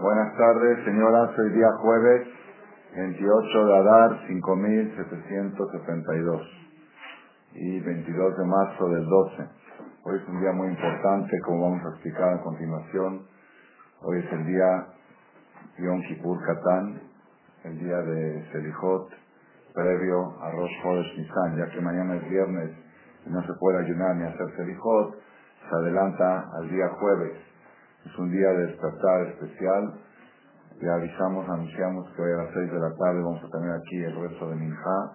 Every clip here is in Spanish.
Buenas tardes, señoras. Hoy día jueves 28 de Adar 5772 y 22 de marzo del 12. Hoy es un día muy importante, como vamos a explicar a continuación. Hoy es el día Yom Kippur Katán, el día de Selijot, previo a Rosh Chodesh Nisan, ya que mañana es viernes y no se puede ayunar ni hacer Selijot, se adelanta al día jueves. Es un día de despertar especial. Ya avisamos, anunciamos que hoy a las 6 de la tarde vamos a tener aquí el resto de Minjá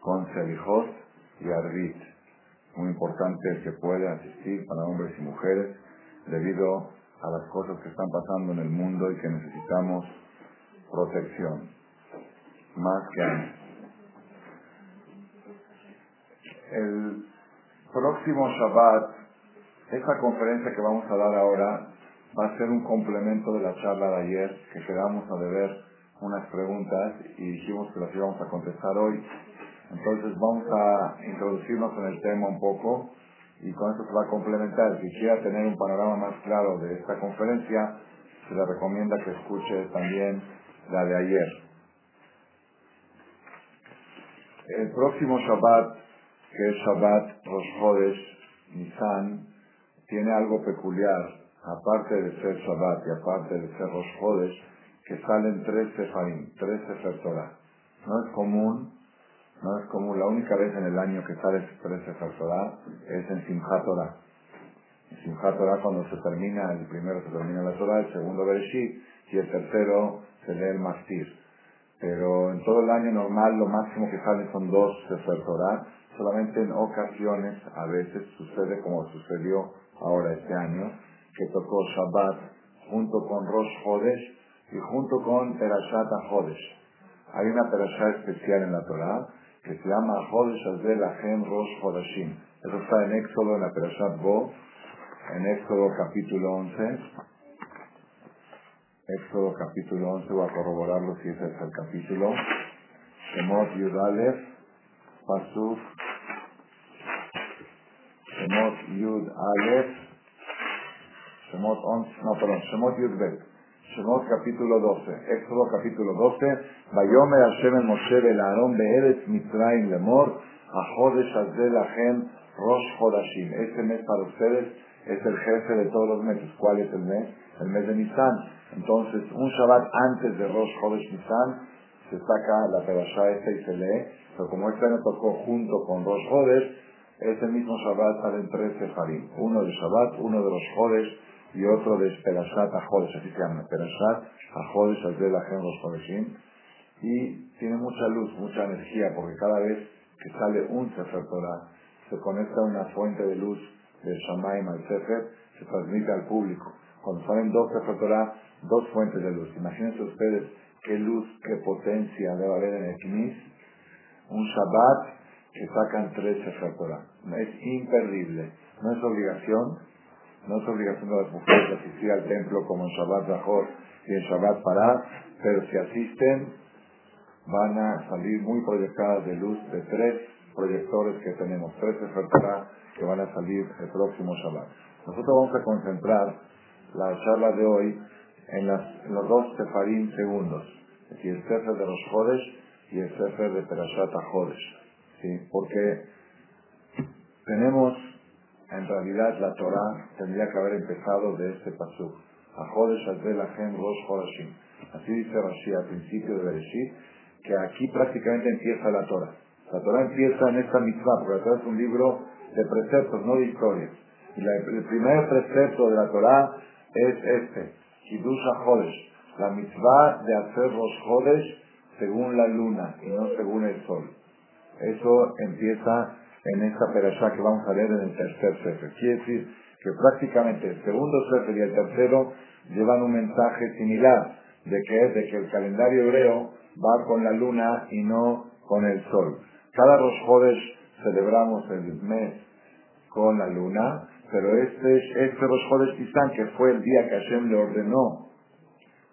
con Selijot y Arbit. Muy importante el que puede asistir para hombres y mujeres debido a las cosas que están pasando en el mundo y que necesitamos protección. Más que antes. El próximo Shabbat, esta conferencia que vamos a dar ahora va a ser un complemento de la charla de ayer, que quedamos a deber unas preguntas y dijimos que las íbamos a contestar hoy. Entonces vamos a introducirnos en el tema un poco y con esto se va a complementar. Si quiera tener un panorama más claro de esta conferencia, se le recomienda que escuche también la de ayer. El próximo Shabbat, que es Shabbat Rosh Chodesh Nisan, tiene algo peculiar, aparte de ser Shabbat y aparte de ser Rosh Chodesh, que salen tres Sefarim, tres Sefer Torah. No es común, no es común, la única vez en el año que sale tres Sefer Torah es en Simchat Torah. En Simchat Torah cuando se termina, el primero se termina la Torah, el segundo Bereshit y el tercero se lee el Mastir. Pero en todo el año normal lo máximo que salen son dos Sefer Torah, solamente en ocasiones a veces sucede como sucedió ahora este año, que tocó Shabbat junto con Rosh Chodesh y junto con Perashat Chodesh. Hay una Perashat especial en la Torah que se llama Chodesh Azel Achem Rosh Chodeshim. Eso está en Éxodo, en la Perashat Bo, en Éxodo capítulo 11. Éxodo capítulo 11, voy a corroborarlo si ese es el capítulo. Shemot Yud Pasuk, Shemot Yud Aleph, Shemot 11, no, perdón, Shemot Yud Bet. Shemot capítulo 12, Éxodo capítulo 12, Vayomer Hashem el Moshe el Aarón Be'eretz Mitzrayim Lemor, Ajodesh Azel Ahem Rosh Chodashim. Este mes para ustedes es el jefe de todos los meses. ¿Cuál es el mes? El mes de Nisan. Entonces, un Shabbat antes de Rosh Chodesh Nisan, se saca la perashá esta y se lee, pero como este año tocó junto con Rosh Chodesh, ese mismo Shabbat salen tres Sefarim. Uno de Shabbat, uno de Rosh Chodesh y otro de Perashat Ajodesh, así se llama, Perashat Ajodesh Azel Ahem Rosh Chodeshim. Y tiene mucha luz, mucha energía, porque cada vez que sale un Sefer Torah, se conecta una fuente de luz del Shamaim al Sefer, se transmite al público. Cuando salen dos Sefer Torah, dos fuentes de luz. Imagínense ustedes qué luz, qué potencia debe haber en el Knis. Un Shabbat que sacan tres Sefer Torah. Es imperdible. No es obligación, no es obligación de las mujeres asistir al templo como en Shabbat Zahor y en Shabbat Pará, pero si asisten van a salir muy proyectadas de luz de tres proyectores que tenemos, tres Torah que van a salir el próximo Shabbat. Nosotros vamos a concentrar la charla de hoy en, las, los dos Sefarim segundos, es decir, el Sefer de los Jodes y el Sefer de Perashat Jodes. ¿sí? Porque tenemos, en realidad, la Torah tendría que haber empezado de este Chodashim. Así dice Rashi al principio de Bereshit, que aquí prácticamente empieza la Torah. La Torah empieza en esta mitzvah, porque la Torah es un libro de preceptos, no de historias. Y el primer precepto de la Torah es este, Kiddush Jodesh, la mitzvah de hacer los Jodesh según la luna y no según el sol. Eso empieza en esta perashá que vamos a leer en el tercer sefer. Quiere decir que prácticamente el segundo sefer y el tercero llevan un mensaje similar, de que es de que el calendario hebreo va con la luna y no con el sol. Cada Rosh celebramos el mes con la luna, pero este, este Rosh Nisan, que fue el día que Hashem le ordenó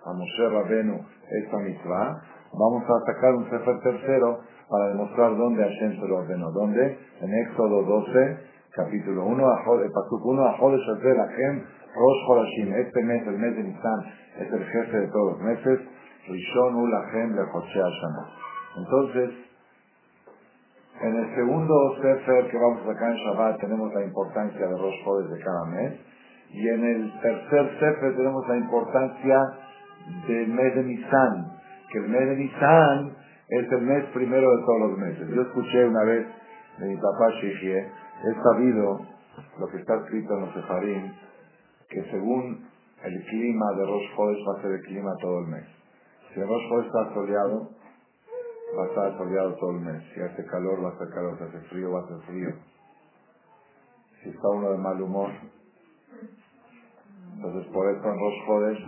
a Moshe Rabenu esta mitzvah, vamos a sacar un Sefer tercero para demostrar dónde Hashem se lo ordenó. ¿Dónde? En Éxodo 12, capítulo 1, Pasuk 1, a Jodesh Azel Hashem Rosh Chodashim. Este mes, el mes de Nisan, es el jefe de todos los meses, Rishon Ulahem Lejochea Shana. Entonces, en el segundo Sefer que vamos a sacar en Shabbat tenemos la importancia de jodes de cada mes. Y en el tercer Sefer tenemos la importancia del mes de Nisan. Que el mes de Nisan es el mes primero de todos los meses. Yo escuché una vez de mi papá Shihie, he sabido lo que está escrito en los Sefarim, que según el clima de Rosh va a ser el clima todo el mes. Si el Rosh está soleado, va a estar soleado todo el mes. Si hace calor, va a hacer calor. Si hace frío, va a hacer frío. Si está uno de mal humor. Entonces, por eso en Rosh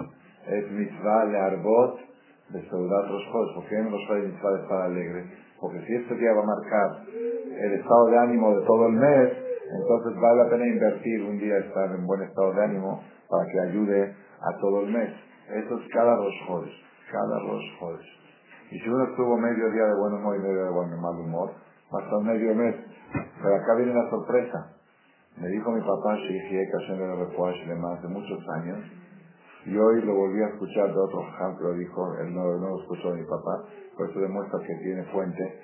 es mitzvah le arbot de Seudat Rosh Chodesh. ¿Por qué en Rosh mitzvah de estar alegre? Porque si este día va a marcar el estado de ánimo de todo el mes, entonces vale la pena invertir un día estar en buen estado de ánimo para que ayude a todo el mes. Eso es cada Rosh. Cada Rosh. Y si uno estuvo medio día de buen humor y medio de buen mal humor, hasta medio mes. Pero acá viene la sorpresa. Me dijo mi papá, Shihie Kashem de hace muchos años, y hoy lo volví a escuchar de otro jam que lo dijo, él no, no lo escuchó de mi papá, por eso demuestra que tiene fuente.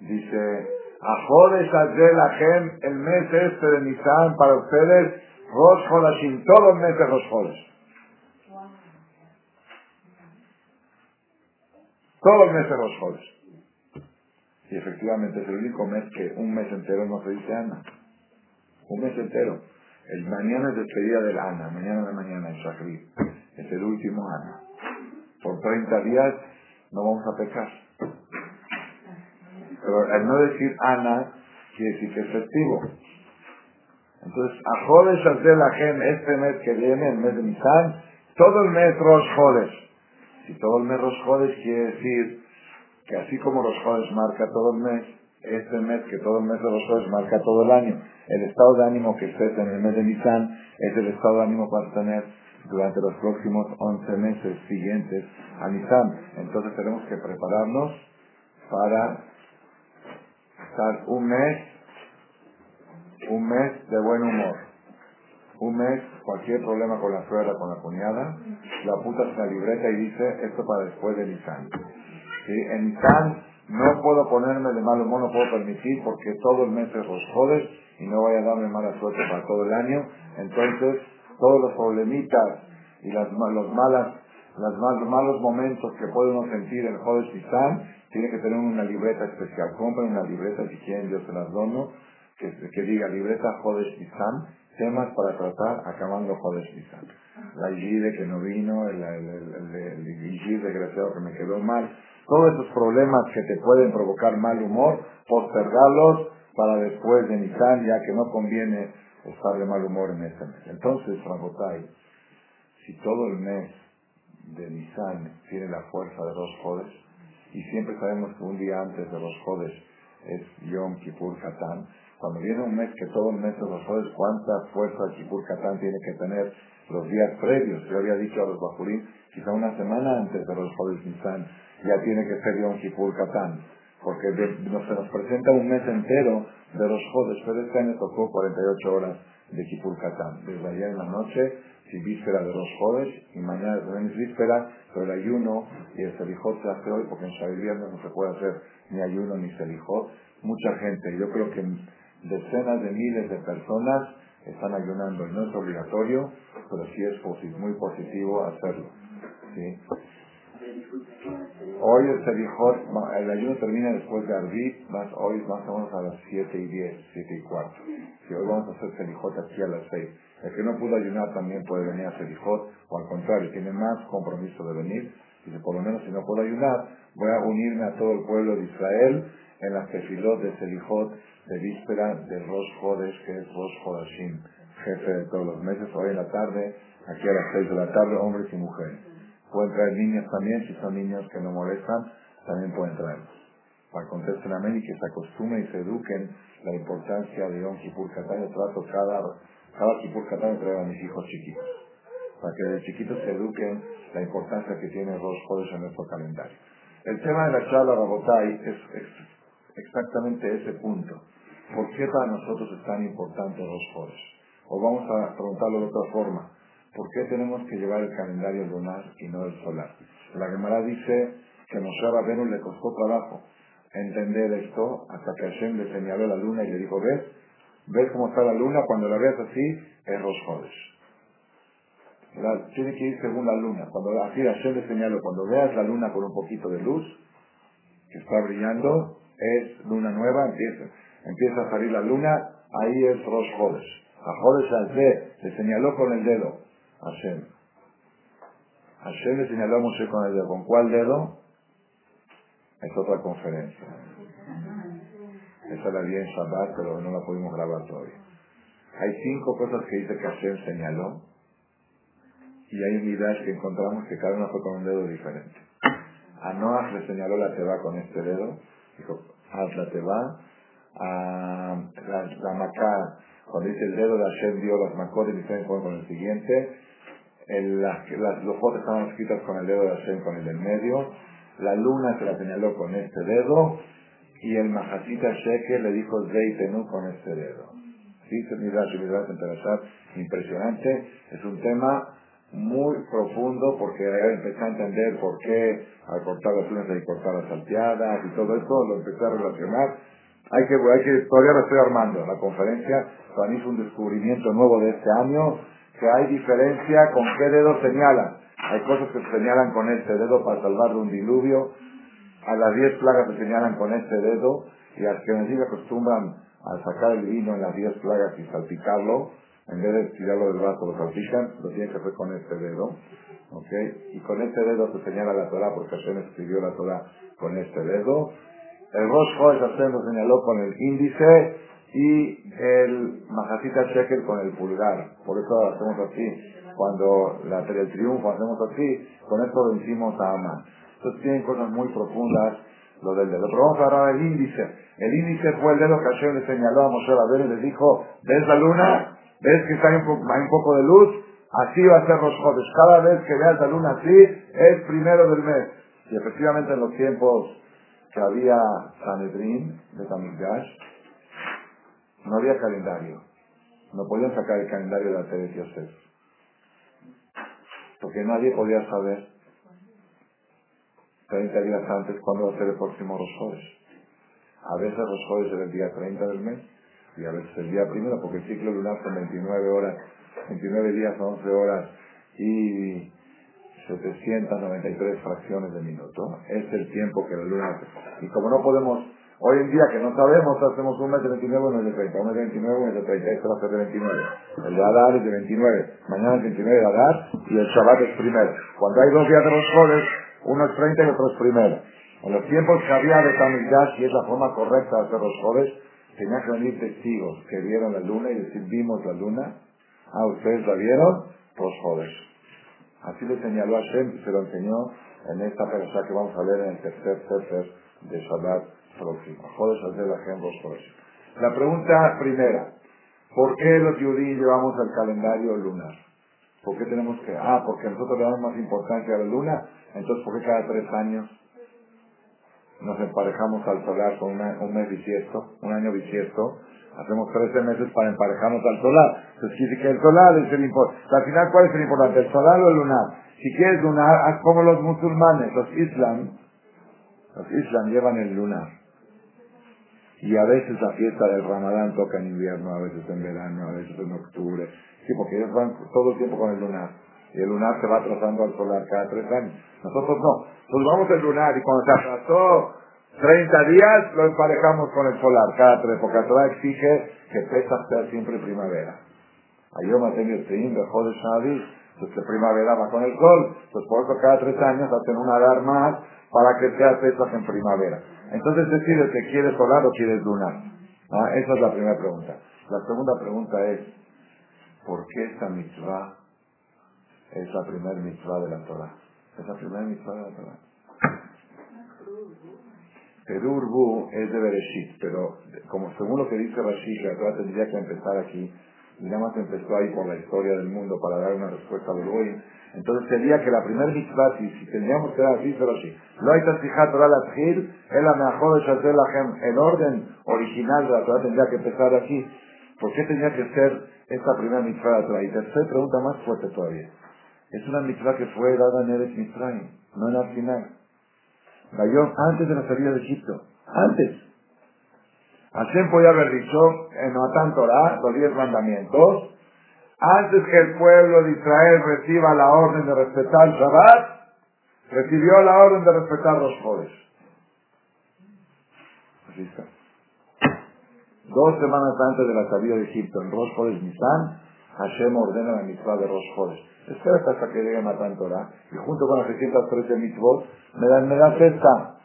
Dice, Ajodes Azel el mes este de Nisan para ustedes, Rosh todos los meses Rosh Chodesh. Todos los meses Chodesh. Y efectivamente es el único mes que un mes entero no se dice Ana. Un mes entero. El mañana es despedida del Ana, mañana de mañana en Shachrit. Es el último Ana. Por 30 días no vamos a pecar. Pero al no decir Ana, quiere decir que es festivo. Entonces, a Jodes la Gem, este mes que viene, el mes de Nisan, todo el mes Rosh Jodes. Si todo el mes Rosh Jodes quiere decir que así como Rosh Jodes marca todo el mes, este mes que todo el mes de Rosh marca todo el año. El estado de ánimo que estés en el mes de Nisan es el estado de ánimo que vas a tener durante los próximos 11 meses siguientes a Nisan. Entonces tenemos que prepararnos para estar un mes, un mes de buen humor. Un mes, cualquier problema con la suegra, con la cuñada, la puta en la libreta y dice esto para después de Nisan. ¿Sí? En Nisan no puedo ponerme de mal humor, no puedo permitir porque todo el mes es Rosjodes y no vaya a darme mala suerte para todo el año. Entonces, todos los problemitas y las los malas los malos momentos que puede uno sentir en Jodes Nisan, tiene que tener una libreta especial. Compren una libreta si quieren, yo se las dono, que, que diga libreta Jodes Nisan, temas para tratar acabando Jodes Nisan. La Igide que no vino, el, el, el, el desgraciado que me quedó mal, todos esos problemas que te pueden provocar mal humor, postergarlos para después de Nisan, ya que no conviene estar de mal humor en este mes. Entonces, Rabotai, si todo el mes de Nisan tiene la fuerza de los jodes, y siempre sabemos que un día antes de los jodes es Yom Kippur Katán, cuando viene un mes que todo el mes de los jodes, ¿cuánta fuerza Kippur Katán tiene que tener los días previos? Yo había dicho a los Bajurín, quizá una semana antes de los jodes Nisan, ya tiene que ser Yom Kippur Katán, porque se nos presenta un mes entero de los jodes, pero este año tocó 48 horas de Kippur Katán, desde ayer en la noche si víspera de los jodes y mañana es víspera, pero el ayuno y el selijot se hace hoy porque en Shabbat no se puede hacer ni ayuno ni selijot. Mucha gente, yo creo que decenas de miles de personas están ayunando no es obligatorio, pero sí es muy positivo hacerlo. ¿sí? Hoy el Selijot, el ayuno termina después de Arbit, más hoy más o menos a las 7 y 10, 7 y cuarto. Si hoy vamos a hacer Selijot aquí a las 6. El que no pudo ayunar también puede venir a Selijot, o al contrario, tiene más compromiso de venir. Dice, por lo menos si no puedo ayunar, voy a unirme a todo el pueblo de Israel en las tefilot de Selijot de víspera de Rosh Chodesh, que es Rosh Chodashim, jefe de todos los meses, hoy en la tarde, aquí a las 6 de la tarde, hombres y mujeres. Pueden traer niños también, si son niños que no molestan, también pueden traerlos. Para contesten amén y que se acostumbren y se eduquen la importancia de Yom Kippur Katán. Yo trato cada, cada Kippur Katán a mis hijos chiquitos. Para que de chiquitos se eduquen la importancia que tiene los jueves en nuestro calendario. El tema de la charla Rabotai es, es exactamente ese punto. ¿Por qué para nosotros es tan importante los jueves? O vamos a preguntarlo de otra forma. ¿Por qué tenemos que llevar el calendario lunar y no el solar? La Gemara dice que Moshe Rabenu le costó trabajo entender esto hasta que Hashem le señaló la luna y le dijo, ¿ves? ¿Ves cómo está la luna? Cuando la veas así, es Rosh Tiene que ir según la luna. Cuando así Hashem le señaló, cuando veas la luna con un poquito de luz, que está brillando, es luna nueva, empieza, empieza a salir la luna, ahí es Rosh Hodesh. A Hodesh le señaló con el dedo, Hashem. Hashem le señaló a Moshe con el dedo. ¿Con cuál dedo? Es otra conferencia. Esa la vi en Shabbat, pero no la pudimos grabar todavía. Hay cinco cosas que dice que Hashem señaló y hay unidades que encontramos que cada una fue con un dedo diferente. A Noah le señaló la teba con este dedo, dijo, haz la teba. A la, la Macá, cuando dice el dedo de Hashem dio las Makot y con el siguiente, el, las, las lojotes estaban escritas con el dedo de Hashem con el del medio, la luna se la señaló con este dedo, y el Mahasita Sheker le dijo Zeitenu con este dedo. Sí, es impresionante, es un tema muy profundo porque empecé a entender por qué al cortar las lunas hay que cortar las salteadas y todo esto, lo empecé a relacionar. Hay que, hay que, todavía lo estoy armando. La conferencia para mí es un descubrimiento nuevo de este año que hay diferencia con qué dedo señalan. Hay cosas que se señalan con este dedo para salvar de un diluvio. A las diez plagas se señalan con este dedo y a que nos acostumbran a sacar el vino en las diez plagas y salpicarlo. En vez de tirarlo del vaso, lo salpican, lo tienen que hacer con este dedo. ¿Ok? Y con este dedo se señala la Torah porque Hashem escribió la Torah con este dedo. El Rosh Hashem lo señaló con el índice y el Majasita Shekel con el pulgar. Por eso hacemos así. Cuando la el triunfo hacemos así, con esto vencimos a Amán. Entonces tienen cosas muy profundas lo del dedo. Pero vamos a hablar del índice. El índice fue el dedo que Hashem le señaló a Moshe Rabén y le dijo, ¿ves la luna? ¿Ves que está hay un, poco de luz? Así va a ser los jóvenes. Cada vez que veas la luna así, es primero del mes. Y efectivamente en los tiempos que había Sanedrín de Tamilgash, no había calendario. No podían sacar el calendario de la Tere Yosef. Porque nadie podía saber 30 días antes cuándo va a ser el próximo Rosores. A veces Rosores es el día 30 del mes y a veces el día primero, porque el ciclo lunar son 29 horas, 29 días, 11 horas y 793 fracciones de minuto. Es el tiempo que la luna... Y como no podemos Hoy en día que no sabemos, hacemos un mes de 29, uno de 30, uno es de 29, uno de 30, este va a ser de 29. El de Adar es de 29, mañana es 29 de Adar y el Shabbat es primero. Cuando hay dos días de los soles, uno es 30 y otro es primero. En los tiempos que había de Tamildash, y es la forma correcta de hacer los soles, tenían que venir testigos que vieron la luna y decir, vimos la luna. Ah, ¿ustedes la vieron? Los soles. Así le señaló a Shem se lo enseñó en esta persona que vamos a ver en el tercer Sefer de Shabbat la pregunta primera, ¿por qué los judíos llevamos el calendario lunar? ¿Por qué tenemos que...? Ah, porque nosotros le damos más importancia a la luna, entonces ¿por qué cada tres años nos emparejamos al solar con un mes bisiesto, un año bisiesto? Hacemos 13 meses para emparejarnos al solar. Entonces quiere que el solar es el importante. Al final, ¿cuál es el importante? ¿El solar o el lunar? Si quieres lunar, haz como los musulmanes, los islam. Los islam llevan el lunar. Y a veces la fiesta del Ramadán toca en invierno, a veces en verano, a veces en octubre. Sí, porque ellos van todo el tiempo con el lunar. Y el lunar se va atrasando al solar cada tres años. Nosotros no. Pues vamos el lunar y cuando se atrasó 30 días lo emparejamos con el solar cada tres, porque Torah exige que Pesach sea siempre primavera. Ayer me tengo el de Shadi, pues que primavera va con el sol. Pues por eso cada tres años hacen una dar más para que sea Pesach en primavera. Entonces decide que quieres solar o quieres lunar. Ah, esa es la primera pregunta. La segunda pregunta es, ¿por qué esta mitzvah es la primera mitzvah de la Torah? Es la primera mitzvah de la Torah. Perú es de Bereshit, pero como según lo que dice Rashid, la Torah tendría que empezar aquí, y nada más empezó ahí por la historia del mundo para dar una respuesta al hoy. Entonces sería que la primera mitzvah, si, si tendríamos que dar así, pero así. No hay tantihat Torah la es la mejor de la El orden original de la Torah tendría que empezar aquí. ¿Por qué tenía que ser esta primera mitzvah Y tercera pregunta más fuerte todavía. Es una mitzvah que fue dada en Eres Mitzrayim, no en al final. antes de la salida de Egipto. Antes. Hashem podía haber dicho en Matan Torah, los diez mandamientos, antes que el pueblo de Israel reciba la orden de respetar el Shabbat, recibió la orden de respetar los jodes. Así está. Dos semanas antes de la salida de Egipto, en Rosh Chodesh Nisan, Hashem ordena la mitzvah de Rosh Chodesh. Espera hasta que llegue Matan Torah, y junto con las 613 mitzvot, me da, me da esta.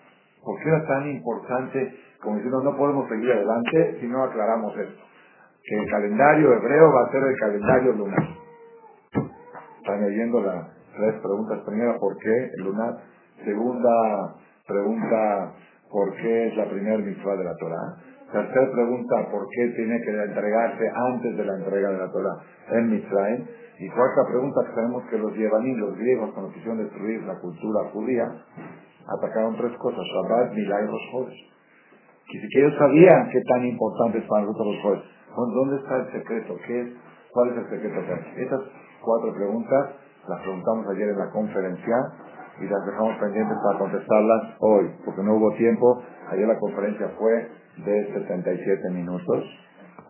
¿Por qué era tan importante? Como diciendo, no podemos seguir adelante si no aclaramos esto. Que el calendario hebreo va a ser el calendario lunar. Están leyendo las tres preguntas. Primera, ¿por qué el lunar? Segunda pregunta, ¿por qué es la primera mitzvah de la Torah? Tercera pregunta, ¿por qué tiene que entregarse antes de la entrega de la Torah en Mitzrayim? Y cuarta pregunta, que sabemos que los yevaní, los griegos, cuando quisieron destruir la cultura judía, atacaron tres cosas, Shabbat, Milá y los Que si ellos sabían qué tan importantes para nosotros los jueves. ¿Dónde está el secreto? ¿Qué es? ¿Cuál es el secreto? Estas cuatro preguntas las preguntamos ayer en la conferencia y las dejamos pendientes para contestarlas hoy, porque no hubo tiempo. Ayer la conferencia fue de 77 minutos,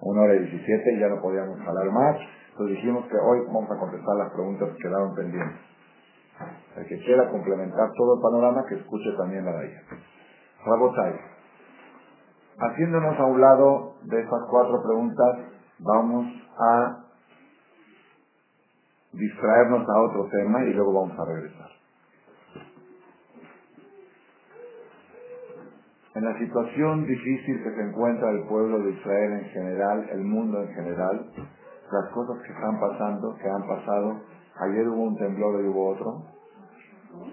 una hora y 17, y ya no podíamos hablar más. Entonces dijimos que hoy vamos a contestar las preguntas que quedaron pendientes. El que quiera complementar todo el panorama, que escuche también la de ella. Rabotay. Haciéndonos a un lado de estas cuatro preguntas, vamos a distraernos a otro tema y luego vamos a regresar. En la situación difícil que se encuentra el pueblo de Israel en general, el mundo en general, las cosas que están pasando, que han pasado, ayer hubo un temblor y hubo otro,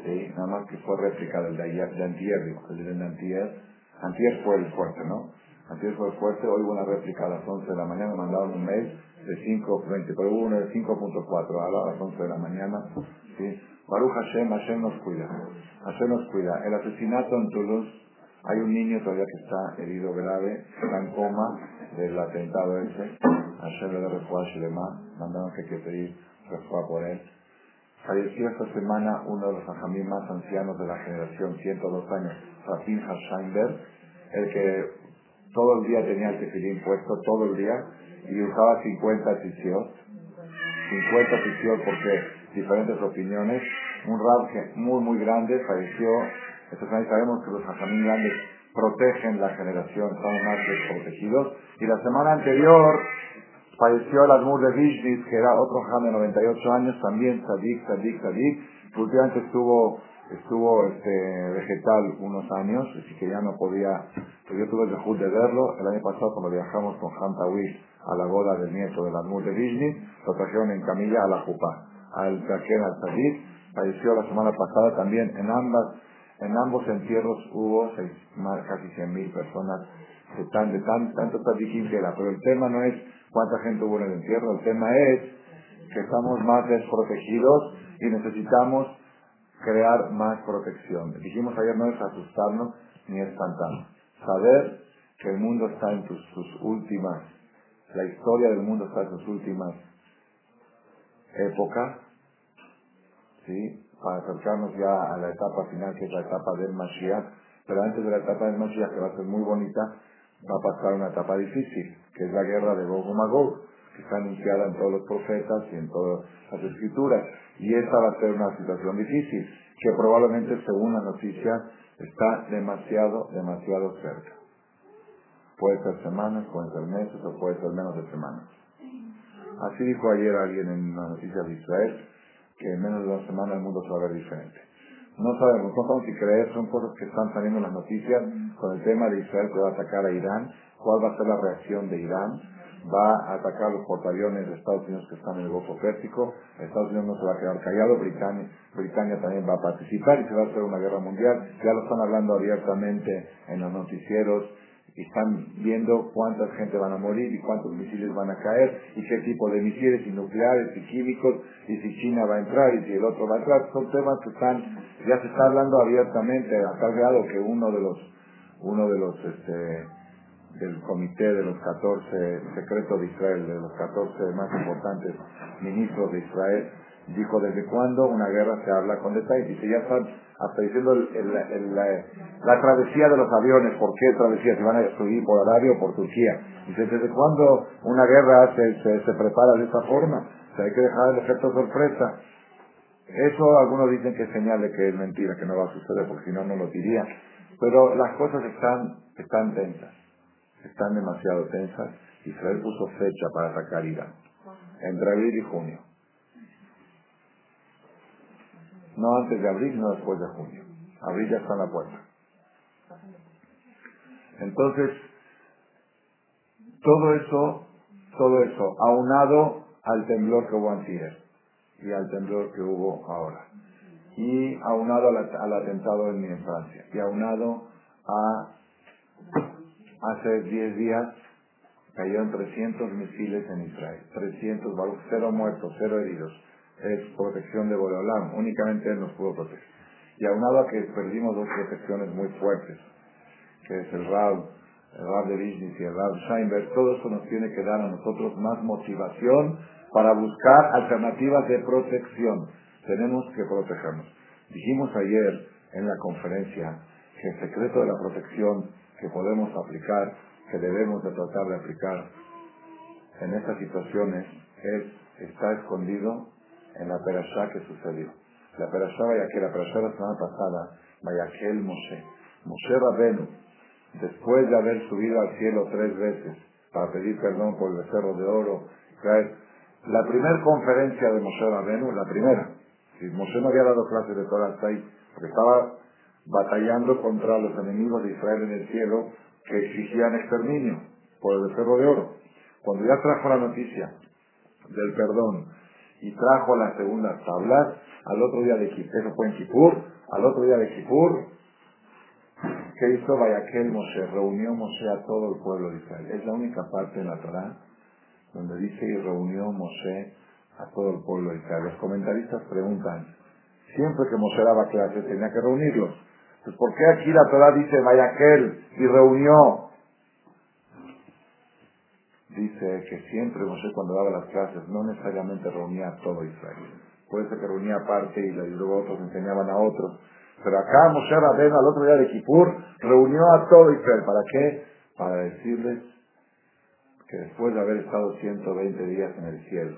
sí, nada más que fue réplica del de, ayer, de Antier, el de Antier, Antier fue el fuerte, ¿no? Antier fue el fuerte, hoy hubo una réplica a las 11 de la mañana, me mandaron un mail de 5.20, pero hubo uno de 5.4 a las 11 de la mañana, sí. Baruch Hashem, Hashem nos cuida, Hashem nos cuida. El asesinato en Toulouse hay un niño todavía que está herido grave, está en coma del atentado ese. Ayer le refuá Shilema, mandaron que hay que pedir Falleció esta semana uno de los ajamí más ancianos de la generación, 102 años, Rafin Hasheinberg, el que todo el día tenía el tefilín puesto, todo el día, y usaba 50 tisiot. 50 tisiot porque diferentes opiniones. Un rab muy, muy grande falleció entonces sabemos que los hajamim grandes protegen la generación, estamos más desprotegidos. Y la semana anterior falleció el Admur de Vishnitz, que era otro hajam de 98 años, también Sadik, Sadik, Sadik. Últimamente estuvo estuvo este, vegetal unos años, así que ya no podía, yo tuve el dejud de verlo. El año pasado cuando viajamos con Hantawish a la boda del nieto del Admur de Vishnitz, lo trajeron en camilla a la Jupa, al Taken al Sadik. Falleció la semana pasada también en ambas en ambos entierros hubo seis, más, casi 100 mil personas de, tan, de tan, tanto tzadikim que era. Pero el tema no es cuánta gente hubo en el entierro, el tema es que estamos más desprotegidos y necesitamos crear más protección. Dijimos ayer no es asustarnos ni espantarnos. Saber que el mundo está en sus, últimas, la historia del mundo está en sus últimas épocas, ¿sí? para acercarnos ya a la etapa final, que es la etapa del Mashiach. Pero antes de la etapa del Mashiach, que va a ser muy bonita, va a pasar una etapa difícil, que es la guerra de Gog Magog, que está anunciada en todos los profetas y en todas las escrituras. Y esta va a ser una situación difícil, que probablemente, según la noticia, está demasiado, demasiado cerca. Puede ser semanas, puede ser meses o puede ser menos de semanas. Así dijo ayer alguien en la noticia de Israel, que en menos de una semana el mundo se va a ver diferente. No sabemos, no sabemos si creer, son cosas que están saliendo en las noticias con el tema de Israel que va a atacar a Irán, cuál va a ser la reacción de Irán, va a atacar los portaaviones de Estados Unidos que están en el Golfo Pérsico, Estados Unidos no se va a quedar callado, Britannia, Britannia también va a participar y se va a hacer una guerra mundial, ya lo están hablando abiertamente en los noticieros, y están viendo cuánta gente van a morir y cuántos misiles van a caer y qué tipo de misiles y nucleares y químicos y si China va a entrar y si el otro va a entrar. Son temas que están, ya se está hablando abiertamente, a tal grado que uno de los, uno de los, este, del comité de los 14 secretos de Israel, de los 14 más importantes ministros de Israel, dijo desde cuándo una guerra se habla con detalle. Dice, ya están hasta diciendo la, travesía de los aviones, ¿por qué travesía? Si van a destruir por Arabia o por Turquía. Dice, ¿desde cuándo una guerra se, se, prepara de esta forma? O hay que dejar el efecto sorpresa. Eso algunos dicen que es señal de que es mentira, que no va a suceder, porque si no, no lo diría. Pero las cosas están, están tensas, están demasiado tensas. Israel puso fecha para atacar Irán, entre abril y junio. No antes de abril, no después de junio. Abril ya está en la puerta. Entonces, todo eso, todo eso, aunado al temblor que hubo antier y al temblor que hubo ahora, y aunado al, atentado en, Francia, y aunado a hace 10 días cayeron 300 misiles en Israel, 300, cero muertos, cero heridos es protección de Boreolam. Únicamente Él nos pudo proteger. Y aunado a que perdimos dos protecciones muy fuertes, que es el Rab, el Rab de Vizhnitz y el Rab Scheinberg, todo eso nos tiene que dar a nosotros más motivación para buscar alternativas de protección. Tenemos que protegernos. Dijimos ayer en la conferencia que el secreto de la protección que podemos aplicar, que debemos de tratar de aplicar en estas situaciones, es, está escondido en la perashá que sucedió. La perashá que la perashá la semana pasada, Vayaquel Moshe. Moshe Rabenu, después de haber subido al cielo tres veces para pedir perdón por el becerro de oro, la primera conferencia de Moshe Rabenu, la primera, si Moshe no había dado clases de Torah hasta ahí, porque estaba batallando contra los enemigos de Israel en el cielo que exigían exterminio por el becerro de oro. Cuando ya trajo la noticia del perdón y trajo las segundas tablas al otro día de Kippur, eso en Kippur, al otro día de Kippur, ¿qué hizo Vayaquel Moshe? Reunió Moshe a todo el pueblo de Israel. Es la única parte de la Torah donde dice y reunió Moshe a todo el pueblo de Israel. Los comentaristas preguntan, siempre que Moshe daba clases tenía que reunirlos. Pues ¿por qué aquí la Torah dice Vayaquel y reunió dice que siempre Moshe cuando daba las clases no necesariamente reunía a todo Israel. Puede ser que reunía parte y luego otros enseñaban a otros. Pero acá Moshe Rabén al otro día de Kippur reunió a todo Israel. ¿Para qué? Para decirles que después de haber estado 120 días en el cielo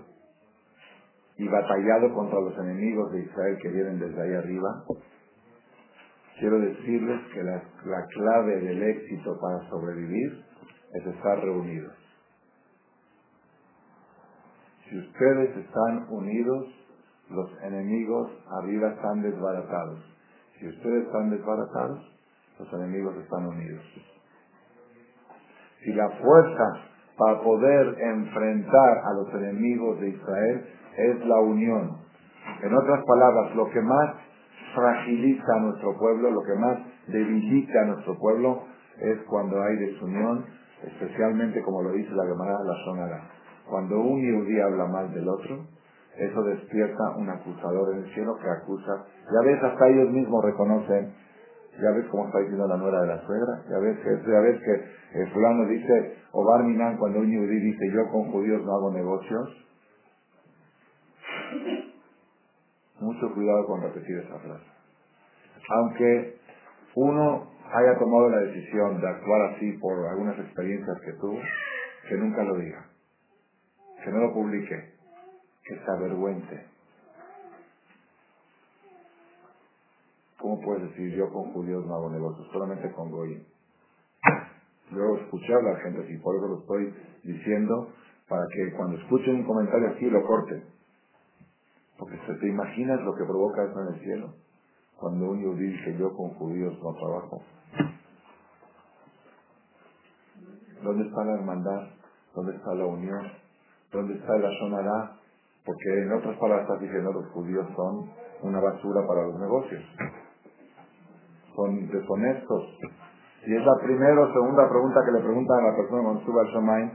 y batallado contra los enemigos de Israel que vienen desde ahí arriba, quiero decirles que la, la clave del éxito para sobrevivir es estar reunidos. Si ustedes están unidos, los enemigos arriba están desbaratados. Si ustedes están desbaratados, los enemigos están unidos. Si la fuerza para poder enfrentar a los enemigos de Israel es la unión. En otras palabras, lo que más fragiliza a nuestro pueblo, lo que más debilita a nuestro pueblo, es cuando hay desunión, especialmente como lo dice la Gemara, la sonará. Cuando un yudí habla mal del otro, eso despierta un acusador en el cielo que acusa. Ya ves, hasta ellos mismos reconocen. Ya ves cómo está diciendo la nuera de la suegra. Ya ves que, ya ves que el fulano dice, o Barminan, cuando un yudí dice, yo con judíos no hago negocios. Mucho cuidado con repetir esa frase. Aunque uno haya tomado la decisión de actuar así por algunas experiencias que tuvo, que nunca lo diga que no lo publique, que se avergüence. ¿Cómo puedes decir yo con judíos no hago negocios? Solamente con Goyim. Yo escuché a la gente así, por eso lo estoy diciendo, para que cuando escuchen un comentario así lo corten. Porque ¿te imaginas lo que provoca eso en el cielo? Cuando un judío dice yo con judíos no trabajo. ¿Dónde está la hermandad? ¿Dónde está la unión? ¿Dónde está la sonará? Porque en otras palabras está diciendo los judíos son una basura para los negocios. Son deshonestos. Y es la primera o segunda pregunta que le preguntan a la persona cuando sube al Shemaim.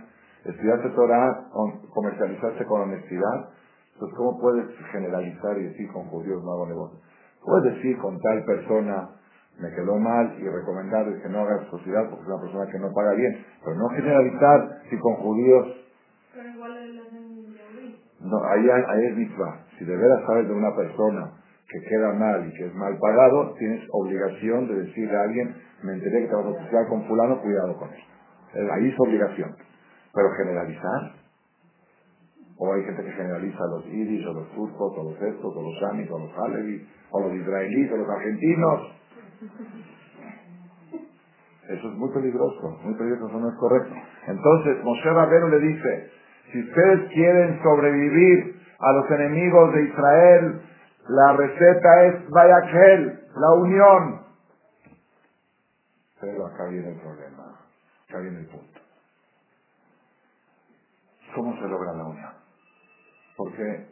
¿Estudiaste Torah, comercializaste con honestidad? Entonces, ¿cómo puedes generalizar y decir con judíos no hago negocio? Puedes decir con tal persona me quedó mal y recomendar que no haga sociedad porque es una persona que no paga bien. Pero no generalizar si con judíos... Pero igual No, ahí, ahí es mitzvah. Si de veras sabes de una persona que queda mal y que es mal pagado, tienes obligación de decirle a alguien, me enteré que te vas a asociar con fulano, cuidado con él. Ahí es obligación. Pero generalizar, o hay gente que generaliza a los iris, o los turcos, o los estos, o los yamis, o los alevis, o los israelíes, o los argentinos. Eso es muy peligroso, muy peligroso, eso no es correcto. Entonces, Moshe Rabbeinu le dice, si ustedes quieren sobrevivir a los enemigos de Israel, la receta es Vayakhel, la unión. Pero acá viene el problema, acá viene el punto. ¿Cómo se logra la unión? Porque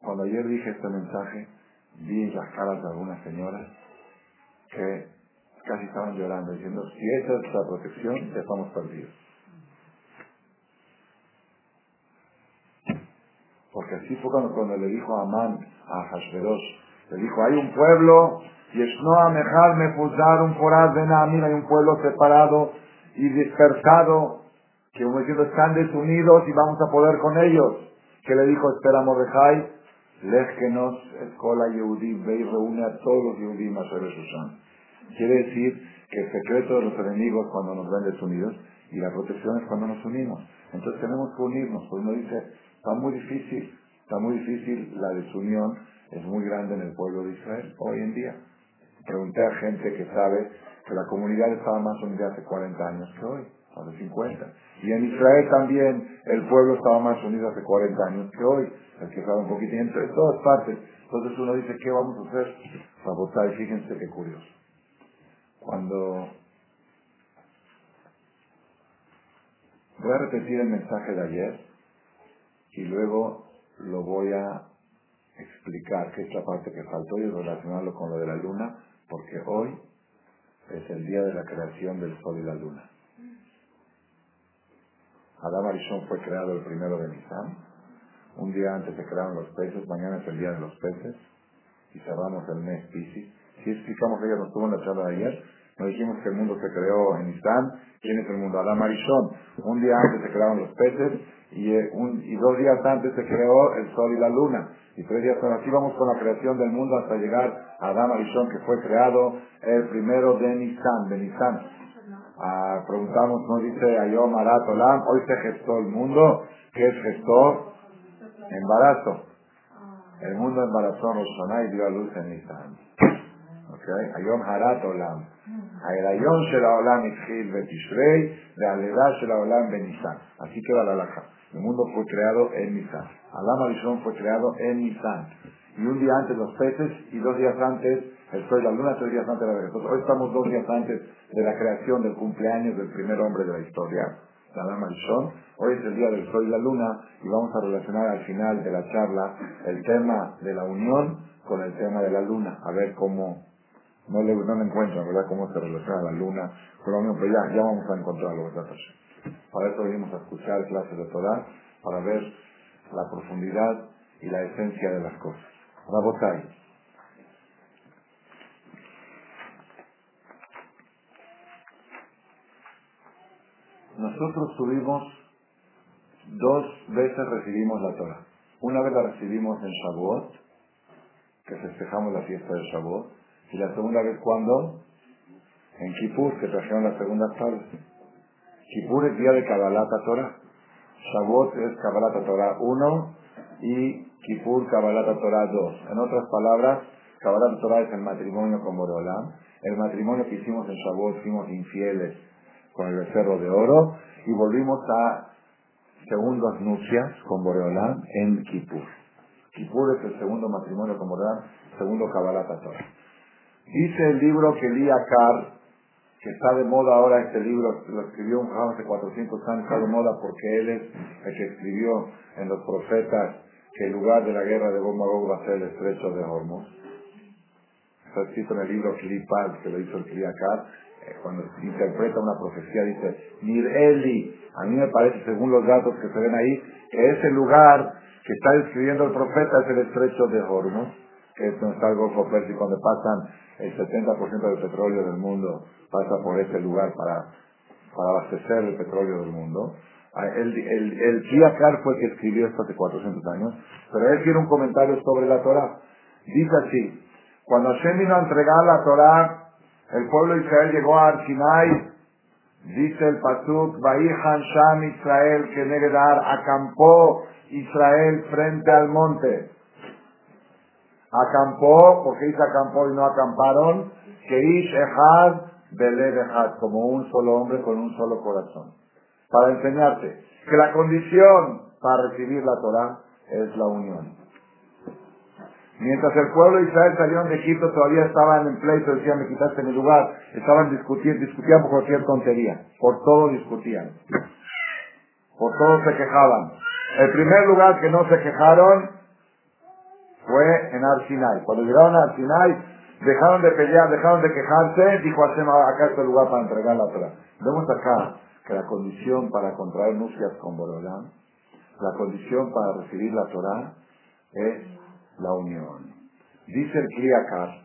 cuando ayer dije este mensaje, vi las caras de algunas señoras que casi estaban llorando, diciendo, si esa es la protección, ya estamos perdidos. Porque así fue cuando, cuando le dijo a Amán, a Hashverosh, le dijo, hay un pueblo, Yeshno Amejal Mefuzar, un foraz de hay un pueblo separado y dispersado, que como diciendo, están desunidos y vamos a poder con ellos. ¿Qué le dijo Esther a Mordejai? Lejkenos Escola Yehudí, ve y reúne a todos los Yehudí más Shushan. Quiere decir que el secreto de los enemigos cuando nos ven desunidos y la protección es cuando nos unimos. Entonces tenemos que unirnos. Pues uno dice, está muy difícil, está muy difícil, la desunión es muy grande en el pueblo de Israel hoy en día. Pregunté a gente que sabe que la comunidad estaba más unida hace 40 años que hoy, hace 50. Y en Israel también el pueblo estaba más unido hace 40 años que hoy, el que sabe un poquitín, entre todas partes. Entonces uno dice, ¿qué vamos a hacer? Sabotar, y fíjense qué curioso. Cuando voy a repetir el mensaje de ayer y luego lo voy a explicar, que es la parte que faltó y relacionarlo con lo de la luna, porque hoy es el día de la creación del sol y la luna. Adán Arishon fue creado el primero de Nisan. Un día antes se crearon los peces, mañana es el día de los peces y cerramos el mes Piscis. Si explicamos que ella nos tuvo en la charla de ayer, nos dijimos que el mundo se creó en Nisan. ¿Quién es el mundo? Adán Arishon. Un día antes se crearon los peces y, eh, un- y dos días antes se creó el sol y la luna. Y tres días así vamos con la creación del mundo hasta llegar a Adán Arishon, que fue creado el primero de Nisan, de Nisan. Ah, preguntamos, nos dice Ayom Arat Olam, hoy se gestó el mundo, ¿qué es gestó? Embarazo. Ah. El mundo embarazó a Roshaná y dio a luz en Nisan. Okay? Ayom Harat mm. Olam. Ayom Shel Olam Itchil Betishrei, Lealeda Shel Olam Benisan. Así que la laja. El mundo fue creado en Nisan. Alam Arishon fue creado en Nisan. Y un día antes los peces y dos días antes el sol y la luna, tres días antes de la. Entonces, hoy estamos dos días antes de la creación del cumpleaños del primer hombre de la historia, de Adam Arishon. Hoy es el día del sol y la luna y vamos a relacionar al final de la charla el tema de la unión con el tema de la luna. A ver cómo, no le, no le encuentro, ¿verdad?, cómo se relaciona la luna con la unión, pero ya, ya vamos a encontrarlo, ¿verdad? Para eso venimos a escuchar clases de Torah, para ver la profundidad y la esencia de las cosas. Rabotai. Nosotros tuvimos, dos veces recibimos la Torah. Una vez la recibimos en Shavuot, que festejamos la fiesta de Shavuot, y la segunda vez cuando? En Kippur, que trajeron las segundas tablas. Kippur es día de Kabbalat Torah. Shavuot es Kabbalat Torah 1 y Kippur Kabbalat Torah 2. En otras palabras, Kabbalat Torah es el matrimonio con Boreolam. El matrimonio que hicimos en Shavuot fuimos infieles con el becerro de oro y volvimos a segundas nupcias con Boreolam en Kippur. Kippur es el segundo matrimonio con Boreolam, segundo Kabbalat Torah. Dice el libro que Carr, que está de moda ahora este libro, lo escribió un jajam hace 400 años, está de moda porque él es el que escribió en los profetas que el lugar de la guerra de Gomagog va a ser el estrecho de Hormuz. Está escrito en el libro Klipal, que lo hizo el Kliakar, eh, cuando interpreta una profecía, dice, Nir Eli, a mí me parece, según los datos que se ven ahí, que ese lugar que está describiendo el profeta es el estrecho de Hormuz. que es donde está el Golfo Pérsico, donde pasan el 70% del petróleo del mundo, pasa por ese lugar para, para abastecer el petróleo del mundo. Ah, El, el, el fue el que escribió esto hace 400 años, pero él tiene un comentario sobre la Torah. Dice así, cuando Hashem vino a la Torah, el pueblo de Israel llegó a Arsinai, dice el Pasuk, Vaihan Sham Israel, que Negedar, acampó Israel frente al monte. Acampó, porque dice acampó y no acamparon, que Ish Echad, Beled Echad, como un solo hombre con un solo corazón. Para enseñarte que la condición para recibir la Torah es la unión. Mientras el pueblo de Israel salió de Egipto, todavía estaban en pleito, decían, me quitaste mi lugar. Estaban discutiendo, discutían por cualquier tontería. Por todo discutían. Por todo se quejaban. El primer lugar que no se quejaron fue en Arsinai. Cuando llegaron a Arsinai, dejaron de pelear, dejaron de quejarse, dijo Hashem, acá está el lugar para entregar la Torah. Vemos acá que la condición para contraer nupcias con Borolán, la condición para recibir la Torah es la unión. Dice el Kliakar,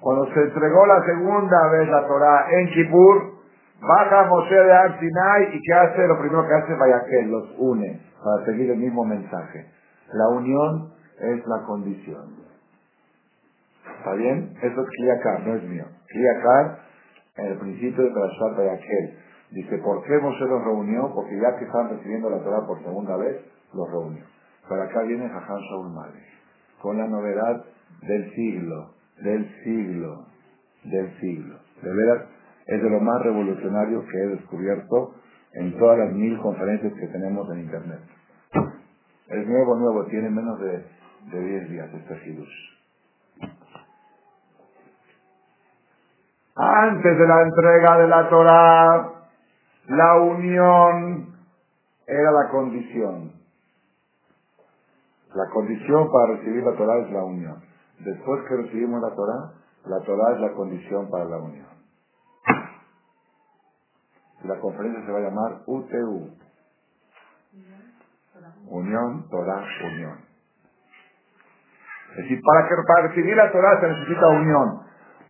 cuando se entregó la segunda vez la Torah en Kippur, baja Moshe de Ar Sinai y ¿qué hace? Lo primero que hace Vayaquel, los une para seguir el mismo mensaje. La unión es la condición. ¿Está bien? Eso es Kliakar, no es mío. Kliakar, en el principio de Parashat Vayaquel, dice, ¿por qué Moshe los reunió? Porque ya que estaban recibiendo la Torah por segunda vez, los reunió. Pero acá viene Jajam Shaul Malik, con la novedad del siglo, del siglo, del siglo. De veras, es de lo más revolucionario que he descubierto en todas las mil conferencias que tenemos en Internet. Es nuevo, nuevo, tiene menos de, de 10 días este Hidush. Antes de la entrega de la Torah, la unión era la condición. La condición para recibir la Torah es la unión. Después que recibimos la Torah, la Torah es la condición para la unión. La conferencia se va a llamar UTU. Unión, Torah, unión. Es decir, para, para recibir la Torah se necesita unión.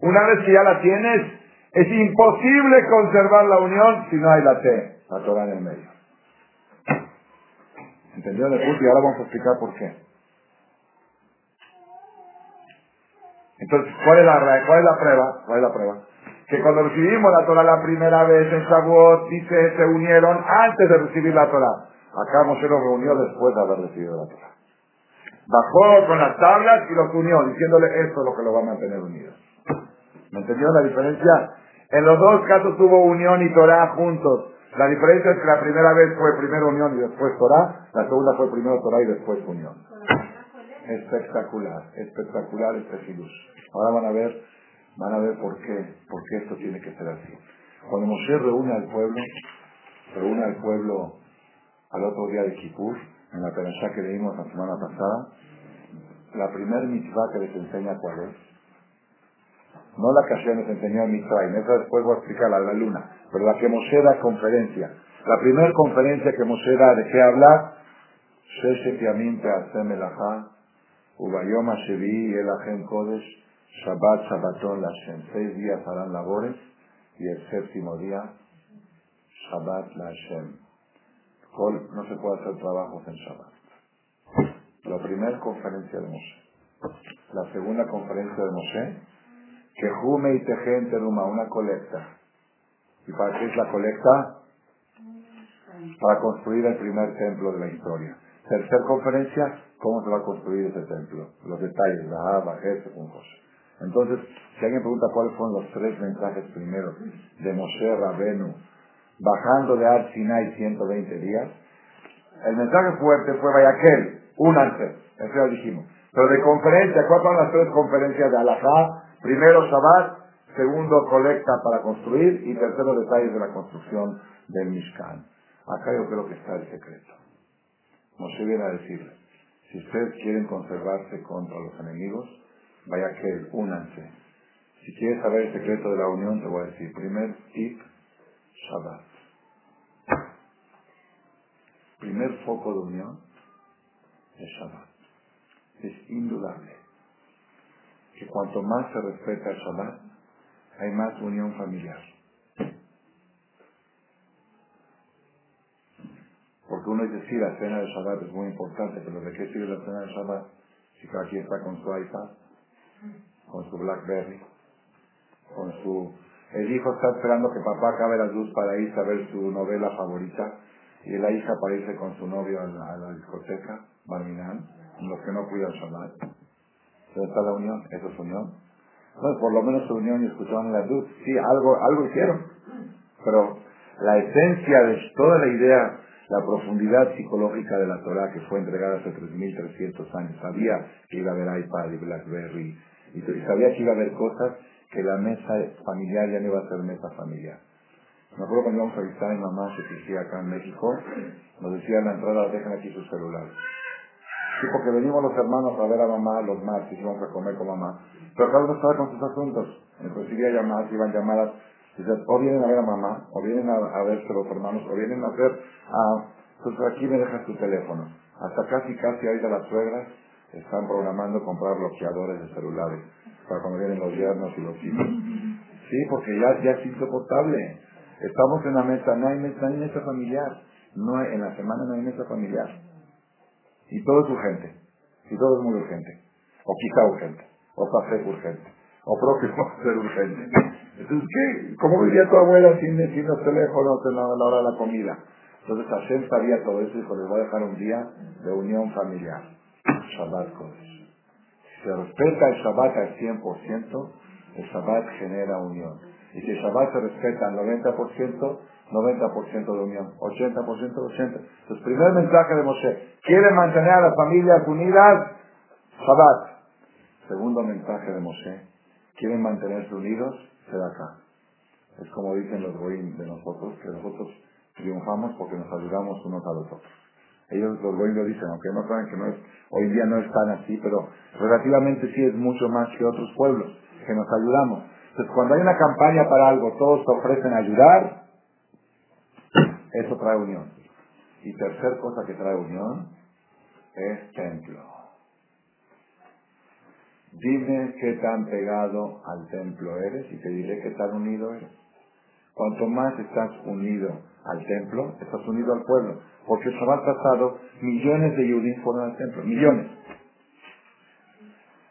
Una vez que ya la tienes, es imposible conservar la unión si no hay la T, la Torah en el medio. ¿Entendieron el punto? Y ahora vamos a explicar por qué. Entonces, ¿cuál es la, prueba? ¿Cuál es la prueba? Que cuando recibimos la Torah la primera vez en Shavuot, dice, se unieron antes de recibir la Torah. Acá Moshe los reunió después de haber recibido la Torah. Bajó con las tablas y los unió, diciéndole esto es lo que lo va a mantener unidos. ¿Me entendieron la diferencia? En los dos casos tuvo unión y Torah juntos. La diferencia es que la primera vez fue primero unión y después Torah, la segunda fue primero Torah y después unión. Espectacular, espectacular este. Ahora van a ver, van a ver por qué, por qué esto tiene que ser así. Cuando Moshe reúne al pueblo, reúne al pueblo al otro día de Kippur, en la perashá que leímos la semana pasada, la primer mitzvah que les enseña cuál es. No la que Hashem les enseñó en Mitzrayim, esa después voy a explicar la, la luna, pero la que Moshe da conferencia. La primera conferencia que Moshe da, ¿de qué habla? Sheshet Yamim Te'asem Melachá, Ubayom Hashevi Elachem Kodesh, Shabbat Shabbaton Lashem. Seis días harán labores y el séptimo día, Shabbat Lashem. No se puede hacer trabajos en Shabbat. La primera conferencia de Moshe. La segunda conferencia de Moshe, que Jume y Tejen Teruma, una colecta. ¿Y para qué es la colecta? Para construir el primer templo de la historia. Tercer conferencia, ¿cómo se va a construir ese templo? Los detalles, la Abba, un. Entonces, si alguien pregunta cuáles fueron los tres mensajes primeros de Moshe Rabenu, bajando de Ar Sinai 120 días, el mensaje fuerte fue Vayaquel, únanse, eso ya dijimos. Pero de conferencia, ¿cuáles son las tres conferencias de Alajá? Primero Shabbat, segundo colecta para construir y tercero detalles de la construcción del Mishkan. Acá yo creo que está el secreto. Moshe viene a decirle, si ustedes quieren conservarse contra los enemigos, vaya que únanse. Si quieres saber el secreto de la unión, te voy a decir, primer tip, Shabbat. Primer foco de unión es Shabbat. Es indudable. Que cuanto más se respeta el Shabbat, hay más unión familiar. Porque uno dice, sí, la cena de Shabbat es muy importante, pero ¿de qué sirve la cena de Shabbat? Si cada quien está con su iPad, con su Blackberry, con su... El hijo está esperando que papá acabe la luz para irse a ver su novela favorita y la hija para irse con su novio a la, a la discoteca, los que no cuidan Shabbat. ¿Dónde está la unión? ¿Eso es unión? Entonces, por lo menos se unieron y escucharon la luz. Sí, algo, algo hicieron. Pero la esencia de toda la idea, la profundidad psicológica de la Torah que fue entregada hace 3.300 años, sabía que iba a haber iPad y Blackberry, y sabía que iba a haber cosas que la mesa familiar ya no iba a ser mesa familiar. Me acuerdo cuando íbamos a visitar a mi mamá, que vivía acá en México, nos decía en la entrada, dejen aquí sus celulares. Sí, porque venimos los hermanos a ver a mamá los martes, íbamos a comer con mamá. Pero cada uno estaba con sus asuntos. Entonces iba llamadas, iban llamadas. Dices, o vienen a ver a mamá, o vienen a, verse los hermanos, o vienen a ver a... Pues aquí me dejas tu teléfono. Hasta casi, casi ahí de las suegras están programando comprar bloqueadores de celulares para cuando vienen los yernos y los hijos. Sí, porque ya, ya es insoportable. Estamos en la mesa, no hay mesa, no hay mesa familiar. No hay, en la semana no hay mesa familiar. Y todo es urgente. Y todo es muy urgente. O quizá urgente. O café urgente. O próximo a ser urgente. Entonces, ¿qué? ¿Cómo vivía tu abuela sin, sin los teléfonos en la, la hora de la comida? Entonces Hashem sabía todo eso y dijo, les voy a dejar un día de unión familiar. Shabbat Kodesh. Si se respeta el Shabbat al 100%, el Shabbat genera unión. Y si el Shabbat se respeta al 90%, 90% de unión, 80% de 80%. Entonces, primer mensaje de Moshe, quiere mantener a las familias unidas, Shabbat. Segundo mensaje de Moshe, quieren mantenerse unidos, acá. Es como dicen los goyim de nosotros, que nosotros triunfamos porque nos ayudamos unos a los otros. Ellos, los goyim lo dicen, aunque no saben que no es, hoy día no es tan así, pero relativamente sí es mucho más que otros pueblos, que nos ayudamos. Entonces, cuando hay una campaña para algo, todos se ofrecen a ayudar, eso trae unión. Y tercer cosa que trae unión es templo. Dime qué tan pegado al templo eres y te diré qué tan unido eres. Cuanto más estás unido al templo, estás unido al pueblo. Porque el Shabbat pasado, millones de judíos fueron al templo. Millones.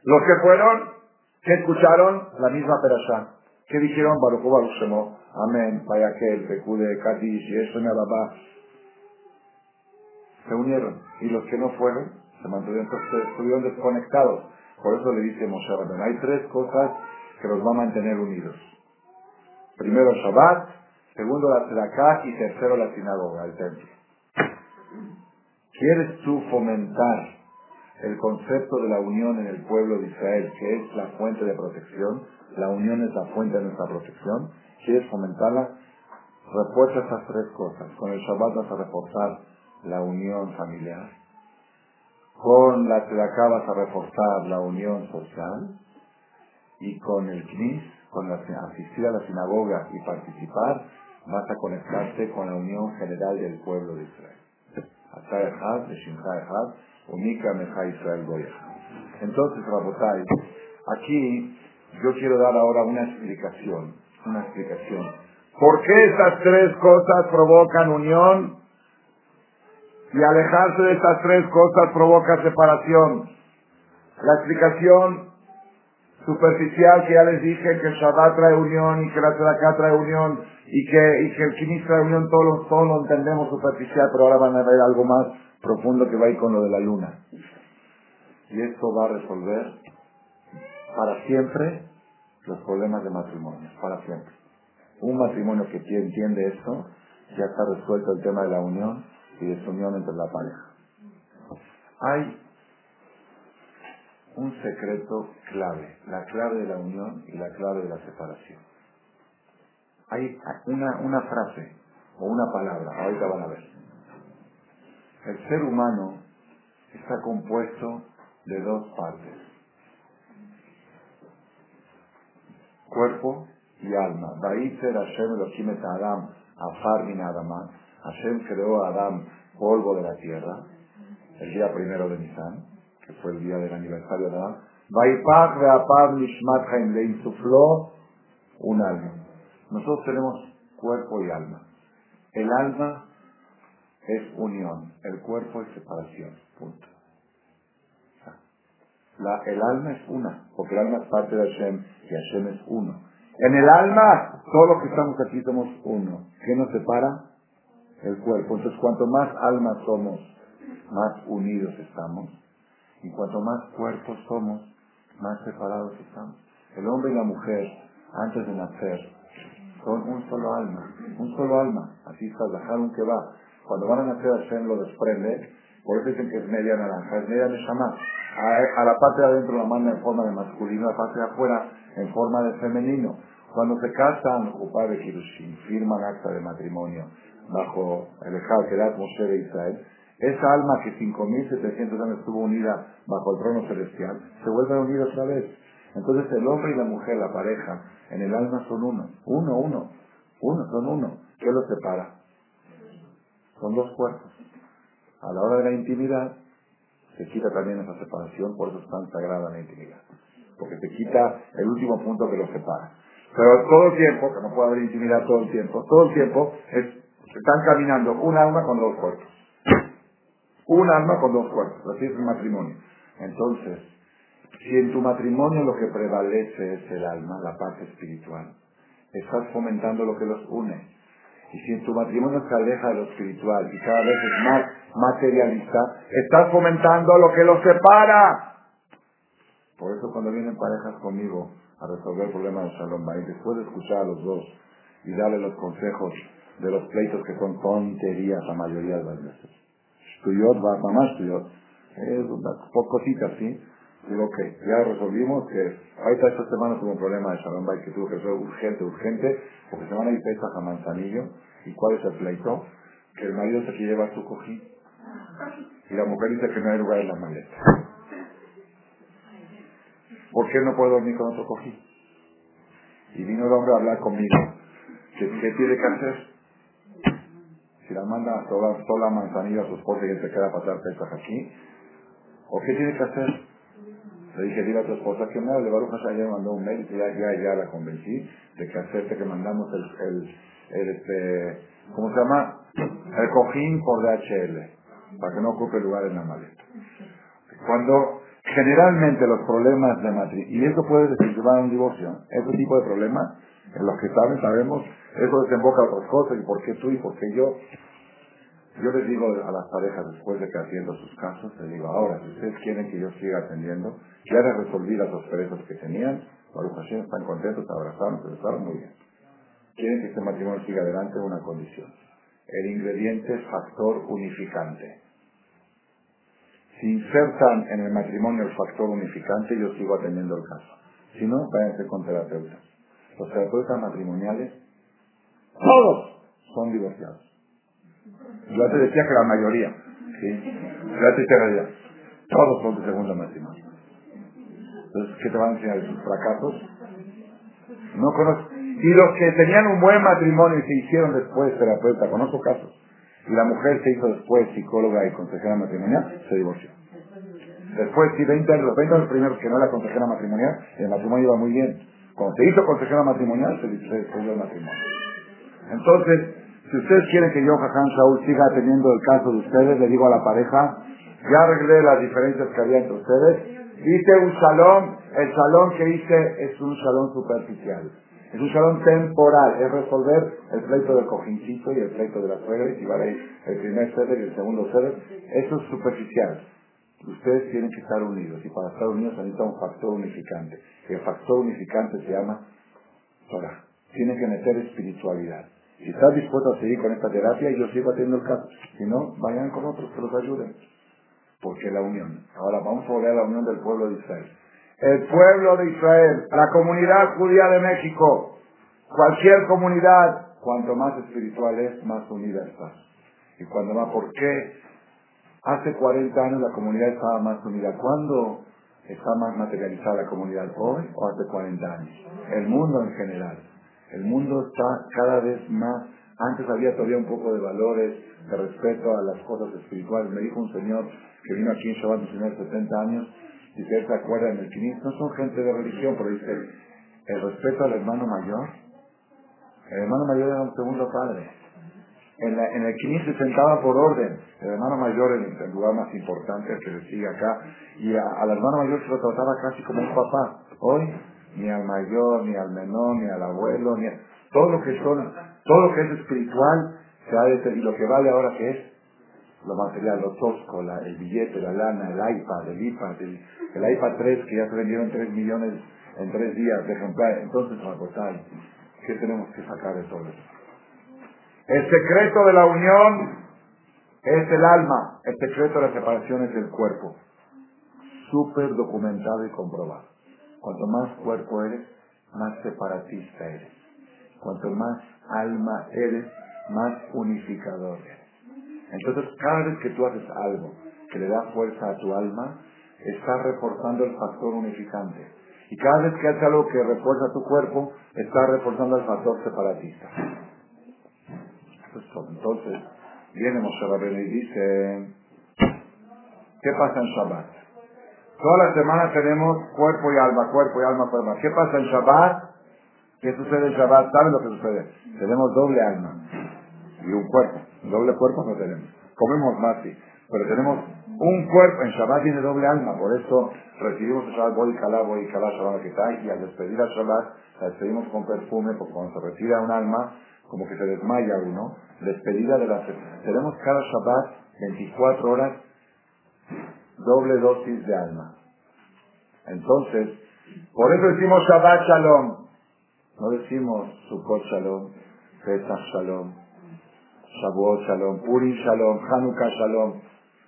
Los que fueron, que escucharon la misma perashá. ¿Qué dijeron? Baruch Baruch Shemo. Amén. Vaya que el Pekude, Kadish y eso me Se unieron. Y los que no fueron, se mantuvieron, se estuvieron desconectados. Por eso le dice Moshe Rabben, hay tres cosas que los va a mantener unidos. Primero Shabbat, segundo la Tzedakah y tercero la sinagoga, el templo. ¿Quieres tú fomentar el concepto de la unión en el pueblo de Israel, que es la fuente de protección? La unión es la fuente de nuestra protección. ¿Quieres fomentarla? Refuerza esas tres cosas. Con el Shabbat vas a reforzar la unión familiar. Con la Tzedakah vas a reforzar la unión social. Y con el Knis, con la, asistir a la sinagoga y participar, vas a conectarte con la unión general del pueblo de Israel. Israel Entonces, Rabotai, aquí yo quiero dar ahora una explicación, una explicación. ¿Por qué estas tres cosas provocan unión? Y alejarse de estas tres cosas provoca separación. La explicación superficial que ya les dije que el Shabbat trae unión y que la Tzedakah trae unión y que, y que el Kinis trae unión, todo lo, todo lo entendemos superficial, pero ahora van a ver algo más profundo que va a ir con lo de la luna. Y esto va a resolver para siempre los problemas de matrimonio, para siempre. Un matrimonio que entiende esto, ya está resuelto el tema de la unión y desunión entre la pareja. Hay un secreto clave, la clave de la unión y la clave de la separación. Hay una, una frase o una palabra, ahorita van a ver. El ser humano está compuesto de dos partes, cuerpo y alma. Baizer Hashem Elohim et Adam, Afar min Adama. Hashem creó a Adam polvo de la tierra, el día primero de Nisan, fue el día del aniversario de Adam, Vaipach veapab nishmat haim, le insufló un alma. Nosotros tenemos cuerpo y alma. El alma es unión, el cuerpo es separación. Punto. La, el alma es una, porque el alma es parte de Hashem y Hashem es uno. En el alma, todos los que estamos aquí somos uno. ¿Qué nos separa? El cuerpo. Entonces, cuanto más almas somos, más unidos estamos. Y cuanto más cuerpos somos, más separados estamos. El hombre y la mujer, antes de nacer, son un solo alma. Un solo alma. Así está, dejaron que va. Cuando van a nacer, Hashem lo desprende. Por eso dicen que es media naranja, es media neshama. A, a la parte de adentro la manda en forma de masculino, a la parte de afuera en forma de femenino. Cuando se casan, de Kirushin, firman acta de matrimonio bajo el Ejal Kedat Moshe de Israel, esa alma que 5.700 años estuvo unida bajo el trono celestial, se vuelve a unir otra vez. Entonces el hombre y la mujer, la pareja, en el alma son uno. Uno, uno. Uno, son uno. ¿Qué los separa? Son dos cuerpos. A la hora de la intimidad, se quita también esa separación, por eso es tan sagrada la intimidad. Porque se quita el último punto que los separa. Pero todo el tiempo, que no puede haber intimidad todo el tiempo, todo el tiempo es, están caminando un alma con dos cuerpos. Un alma con dos cuerpos. Así es el matrimonio. Entonces, si en tu matrimonio lo que prevalece es el alma, la parte espiritual, estás fomentando lo que los une. Y si en tu matrimonio se aleja de lo espiritual y cada vez es más materialista, estás fomentando lo que los separa. Por eso cuando vienen parejas conmigo a resolver el problema de Shalom Bay, después de escuchar a los dos y darle los consejos de los pleitos que son tonterías la mayoría de las veces. Estudió, va más estudió. Es una cosita así. Digo, ok, ya resolvimos que ahorita esta semana tuvo un problema de Shalom que tuvo que ser urgente, urgente, porque se van a ir pesas a Manzanillo. ¿Y cuál es el pleito? Que el marido se quiere llevar su cojín. Y la mujer dice que no hay lugar en la maleta. ¿Por qué no puedo dormir con otro cojín? Y vino el hombre a hablar conmigo. ¿Qué, qué tiene que hacer? Si la manda sola, sola a Manzanillo a su esposa y él se queda a pasar pesas aquí, ¿o qué tiene que hacer? Le dije, dile a tu esposa que me hable. Baruch me mandó un mail, ya, ya, ya la convencí de que acepte que mandamos el, el, este, ¿cómo se llama? El cojín por DHL, para que no ocupe lugar en la maleta. Cuando generalmente los problemas de matrimonio, y eso puede desencadenar un divorcio, ese tipo de problemas, en los que saben, sabemos, eso desemboca a otras cosas, y por qué tú y por qué yo. Yo les digo a las parejas, después de que atiendo sus casos, les digo, ahora, si ustedes quieren que yo siga atendiendo, ya les resolví las asperezas que tenían, Baruch Hashem están contentos, abrazaron, se besaron muy bien. Quieren que este matrimonio siga adelante, una condición. El ingrediente es factor unificante. Si insertan en el matrimonio el factor unificante, yo sigo atendiendo el caso. Si no, váyanse con terapeutas. Los terapeutas matrimoniales, todos son divorciados. Yo antes decía que la mayoría, ¿sí? Yo antes decía todos son de segundo matrimonio. Entonces, ¿qué te van a enseñar sus fracasos? No conozco. Y los que tenían un buen matrimonio y se hicieron después terapeuta, conozco casos. Y la mujer se hizo después psicóloga y consejera matrimonial, se divorció. Después, sí, 20 años, los 20 años primeros que no era consejera matrimonial, el matrimonio iba muy bien. Cuando se hizo consejera matrimonial, se divorció el matrimonio. Entonces, si ustedes quieren que yo, Jajam Shaul, siga atendiendo el caso de ustedes, le digo a la pareja, ya arreglé las diferencias que había entre ustedes, hice un salón, el salón que hice es un salón superficial. Es un salón temporal, es resolver el pleito del cojincito y el pleito de la suegra, y vale el primer ceder y el segundo ceder, eso es superficial. Ustedes tienen que estar unidos, y para estar unidos necesita un factor unificante. El factor unificante se llama Torah. Tiene que meter espiritualidad. Si estás dispuesto a seguir con esta terapia, yo sigo haciendo el caso. Si no, vayan con otros que los ayuden. Porque la unión. Ahora vamos a volver a la unión del pueblo de Israel. El pueblo de Israel, la comunidad judía de México, cualquier comunidad, cuanto más espiritual es, más unida está. Y cuando más, ¿por qué? Hace 40 años la comunidad estaba más unida. ¿Cuándo está más materializada la comunidad? ¿Hoy o hace 40 años? El mundo en general. El mundo está cada vez más. Antes había todavía un poco de valores, de respeto a las cosas espirituales. Me dijo un señor que vino aquí en Shabbat, un señor de 70 años, si ustedes se acuerdan, el Knis no son gente de religión, pero dice, el respeto al hermano mayor, el hermano mayor era un segundo padre. En, el Knis se sentaba por orden, el hermano mayor en el lugar más importante, el que le sigue acá, y a- al hermano mayor se lo trataba casi como un papá. Hoy, ni al mayor, ni al menor, ni al abuelo, ni a- todo lo que son, todo lo que es espiritual, se ha de, y lo que vale ahora que es lo material, lo tosco, el billete, la lana, el iPad, el iPad, el, el iPad 3 que ya se vendieron 3 millones en 3 días de ejemplares. Entonces, Rabotai, ¿qué tenemos que sacar de todo eso? El secreto de la unión es el alma, el secreto de la separación es el cuerpo. Súper documentado y comprobado. Cuanto más cuerpo eres, más separatista eres. Cuanto más alma eres, más unificador eres. Entonces, cada vez que tú haces algo que le da fuerza a tu alma, estás reforzando el factor unificante. Y cada vez que haces algo que refuerza tu cuerpo, estás reforzando el factor separatista. Entonces, viene Moshe Rabbeinu y dice, ¿qué pasa en Shabbat? Toda la semana tenemos cuerpo y alma, cuerpo y alma, cuerpo. ¿Qué pasa en Shabbat? ¿Qué sucede en Shabbat? ¿Saben lo que sucede? Tenemos doble alma y un cuerpo. Doble cuerpo no tenemos. Comemos más, sí. Pero tenemos un cuerpo. En Shabbat tiene doble alma. Por eso recibimos el Shabbat Boy Kalá, Boy Kalá, Shabbat Ketai. Y al despedir a Shabbat, la despedimos con perfume, porque cuando se retira un alma, como que se desmaya uno. Despedida de la... Tenemos cada Shabbat 24 horas doble dosis de alma. Entonces, por eso decimos Shabbat Shalom. No decimos Sukkot Shalom, Pesach Shalom, Shavuot Shalom, Purim Shalom, Hanukkah Shalom.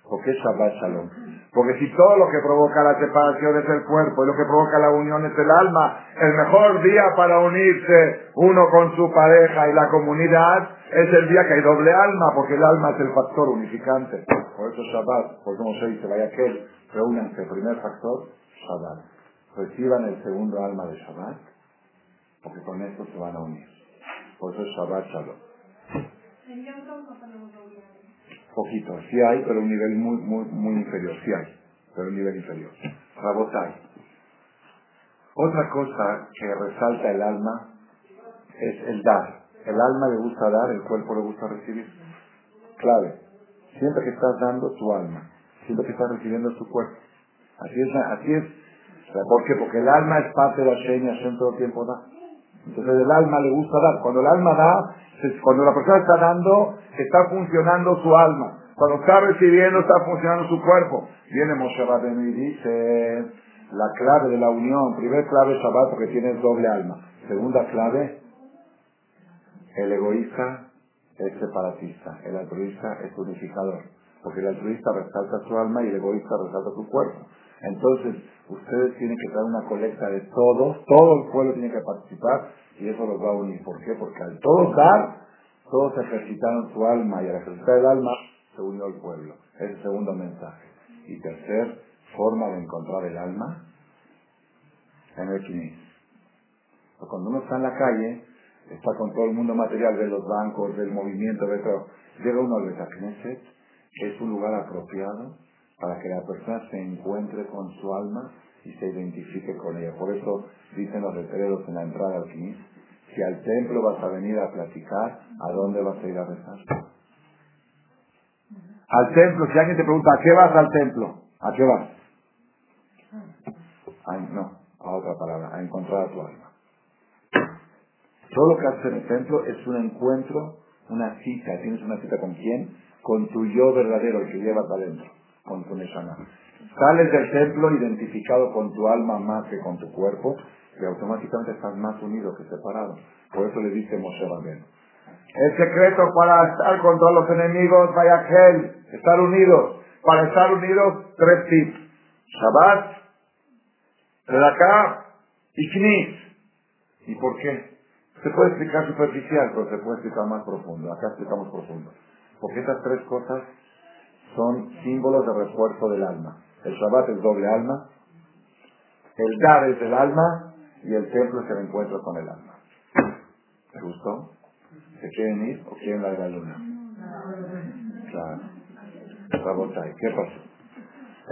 ¿Por qué Shabbat Shalom? Porque si todo lo que provoca la separación es el cuerpo y lo que provoca la unión es el alma, el mejor día para unirse uno con su pareja y la comunidad es el día que hay doble alma, porque el alma es el factor unificante. Por eso Shabbat, por como se dice, vaya aquel, reúnanse, primer factor, Shabbat. Reciban el segundo alma de Shabbat, porque con esto se van a unir. Por eso es Shabbat Shalom. Poquito, sí hay, pero un nivel muy, muy, muy inferior, sí hay, pero un nivel inferior. Rabotai. Otra cosa que resalta el alma es el dar. El alma le gusta dar, el cuerpo le gusta recibir. Clave. Siempre que estás dando tu alma, siempre que estás recibiendo tu cuerpo. Así es, así es. ¿Por qué? Porque el alma es parte de la Shem y Hashem todo el tiempo da. Entonces el alma le gusta dar. Cuando el alma da, cuando la persona está dando, está funcionando su alma. Cuando está recibiendo, está funcionando su cuerpo. Viene Moshe Rabbeinu y dice, la clave de la unión, primer clave Shabbat porque tienes doble alma. Segunda clave, el egoísta es separatista, el altruista es unificador. Porque el altruista resalta su alma y el egoísta resalta su cuerpo. Entonces, ustedes tienen que dar una colecta de todos, todo el pueblo tiene que participar y eso los va a unir. ¿Por qué? Porque al todos dar, todos ejercitaron su alma y al ejercitar el alma se unió el pueblo. Es el segundo mensaje. Y tercer forma de encontrar el alma en el Knis. Pero Cuando uno está en la calle, está con todo el mundo material, ve los bancos, ve el movimiento, ve todo. Llega uno al Betacneset, que es un lugar apropiado para que la persona se encuentre con su alma y se identifique con ella. Por eso dicen los letreros en la entrada al Knis, si al templo vas a venir a platicar, ¿a dónde vas a ir a rezar? Al templo, si alguien te pregunta, ¿a qué vas al templo? ¿A qué vas? A- no, a otra palabra, a encontrar a tu alma. Todo lo que haces en el templo es un encuentro, una cita. ¿Tienes una cita con quién? Con tu yo verdadero, el que llevas adentro, con tu Neshama. Sales del templo identificado con tu alma más que con tu cuerpo y automáticamente estás más unido que separado. Por eso le dice Moshe Rabbeinu. El secreto para estar contra los enemigos, vaya aquel, estar unidos. Para estar unidos, tres tips. Shabbat, Redaká y Knis. ¿Y por qué? Se puede explicar superficial, pero se puede explicar más profundo. Acá explicamos profundo. Porque estas tres cosas son símbolos de refuerzo del alma. El Shabbat es doble alma, el dar es el alma y el templo es el encuentro con el alma. ¿Te gustó? ¿Se quieren ir o quieren la de la luna? Claro. ¿qué pasó?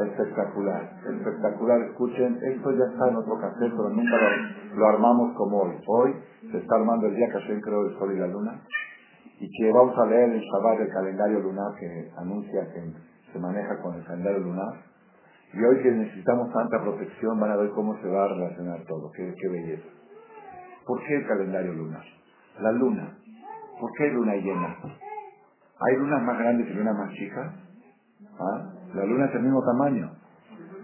Espectacular, espectacular. Escuchen, esto ya está en otro café, pero nunca lo, lo, armamos como hoy. Hoy se está armando el día que Hashem creó el sol y la luna. Y que vamos a leer el Shabbat del calendario lunar que anuncia que se maneja con el calendario lunar. Y hoy que necesitamos tanta protección, van a ver cómo se va a relacionar todo. Qué, belleza. ¿Por qué el calendario lunar? La luna. ¿Por qué luna llena? ¿Hay lunas más grandes y lunas más chicas? ¿Ah? La luna es el mismo tamaño.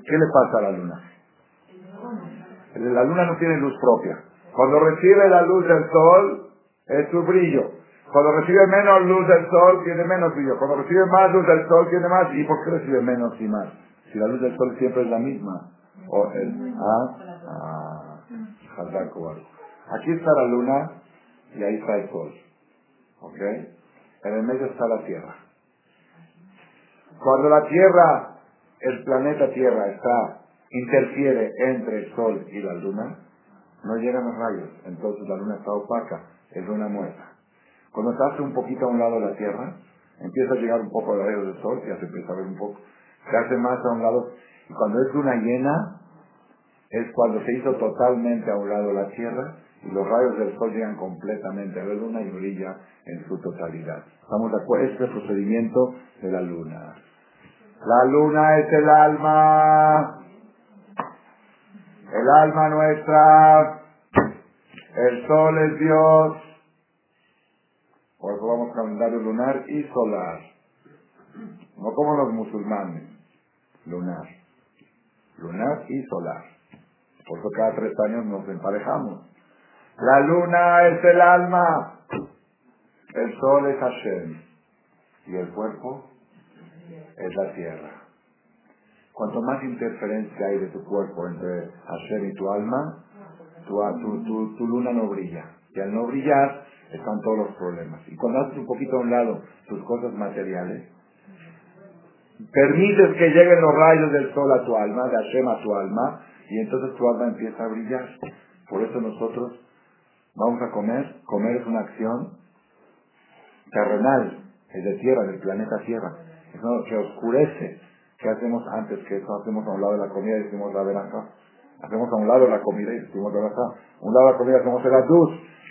¿Qué le pasa a la luna? La luna no tiene luz propia. Cuando recibe la luz del sol, es su brillo. Cuando recibe menos luz del sol, tiene menos brillo. Cuando recibe más luz del sol, tiene más. ¿Y por qué recibe menos y más? Si la luz del sol siempre es la misma. O el, ¿ah? Ah, Aquí está la luna y ahí está el sol. ¿Ok? En el medio está la Tierra. Cuando la Tierra, el planeta Tierra está, interfiere entre el Sol y la Luna, no llegan los rayos, entonces la Luna está opaca, es luna muerta. Cuando se hace un poquito a un lado de la Tierra, empieza a llegar un poco de rayos del Sol, ya se empieza a ver un poco, se hace más a un lado, y cuando es luna llena, es cuando se hizo totalmente a un lado la Tierra y los rayos del sol llegan completamente a la luna y brilla en su totalidad. Estamos de acuerdo, este es el procedimiento de la luna. La luna es el alma, el alma nuestra, el sol es Dios, por eso vamos calendario lunar y solar, no como los musulmanes, lunar, lunar y solar. Por eso cada tres años nos emparejamos. La luna es el alma, el sol es Hashem y el cuerpo es la tierra. Cuanto más interferencia hay de tu cuerpo entre Hashem y tu alma, tu, tu, luna no brilla. Y al no brillar, están todos los problemas. Y cuando haces un poquito a un lado tus cosas materiales, permites que lleguen los rayos del sol a tu alma, de Hashem a tu alma, y entonces tu alma empieza a brillar. Por eso nosotros vamos a comer. Comer es una acción terrenal, es de tierra, del planeta Tierra. Es algo que oscurece. ¿Qué hacemos antes que eso? Hacemos a un lado de la comida y decimos la veranja. Hacemos a un lado la comida y decimos la veranja. A un lado de la comida hacemos el luz.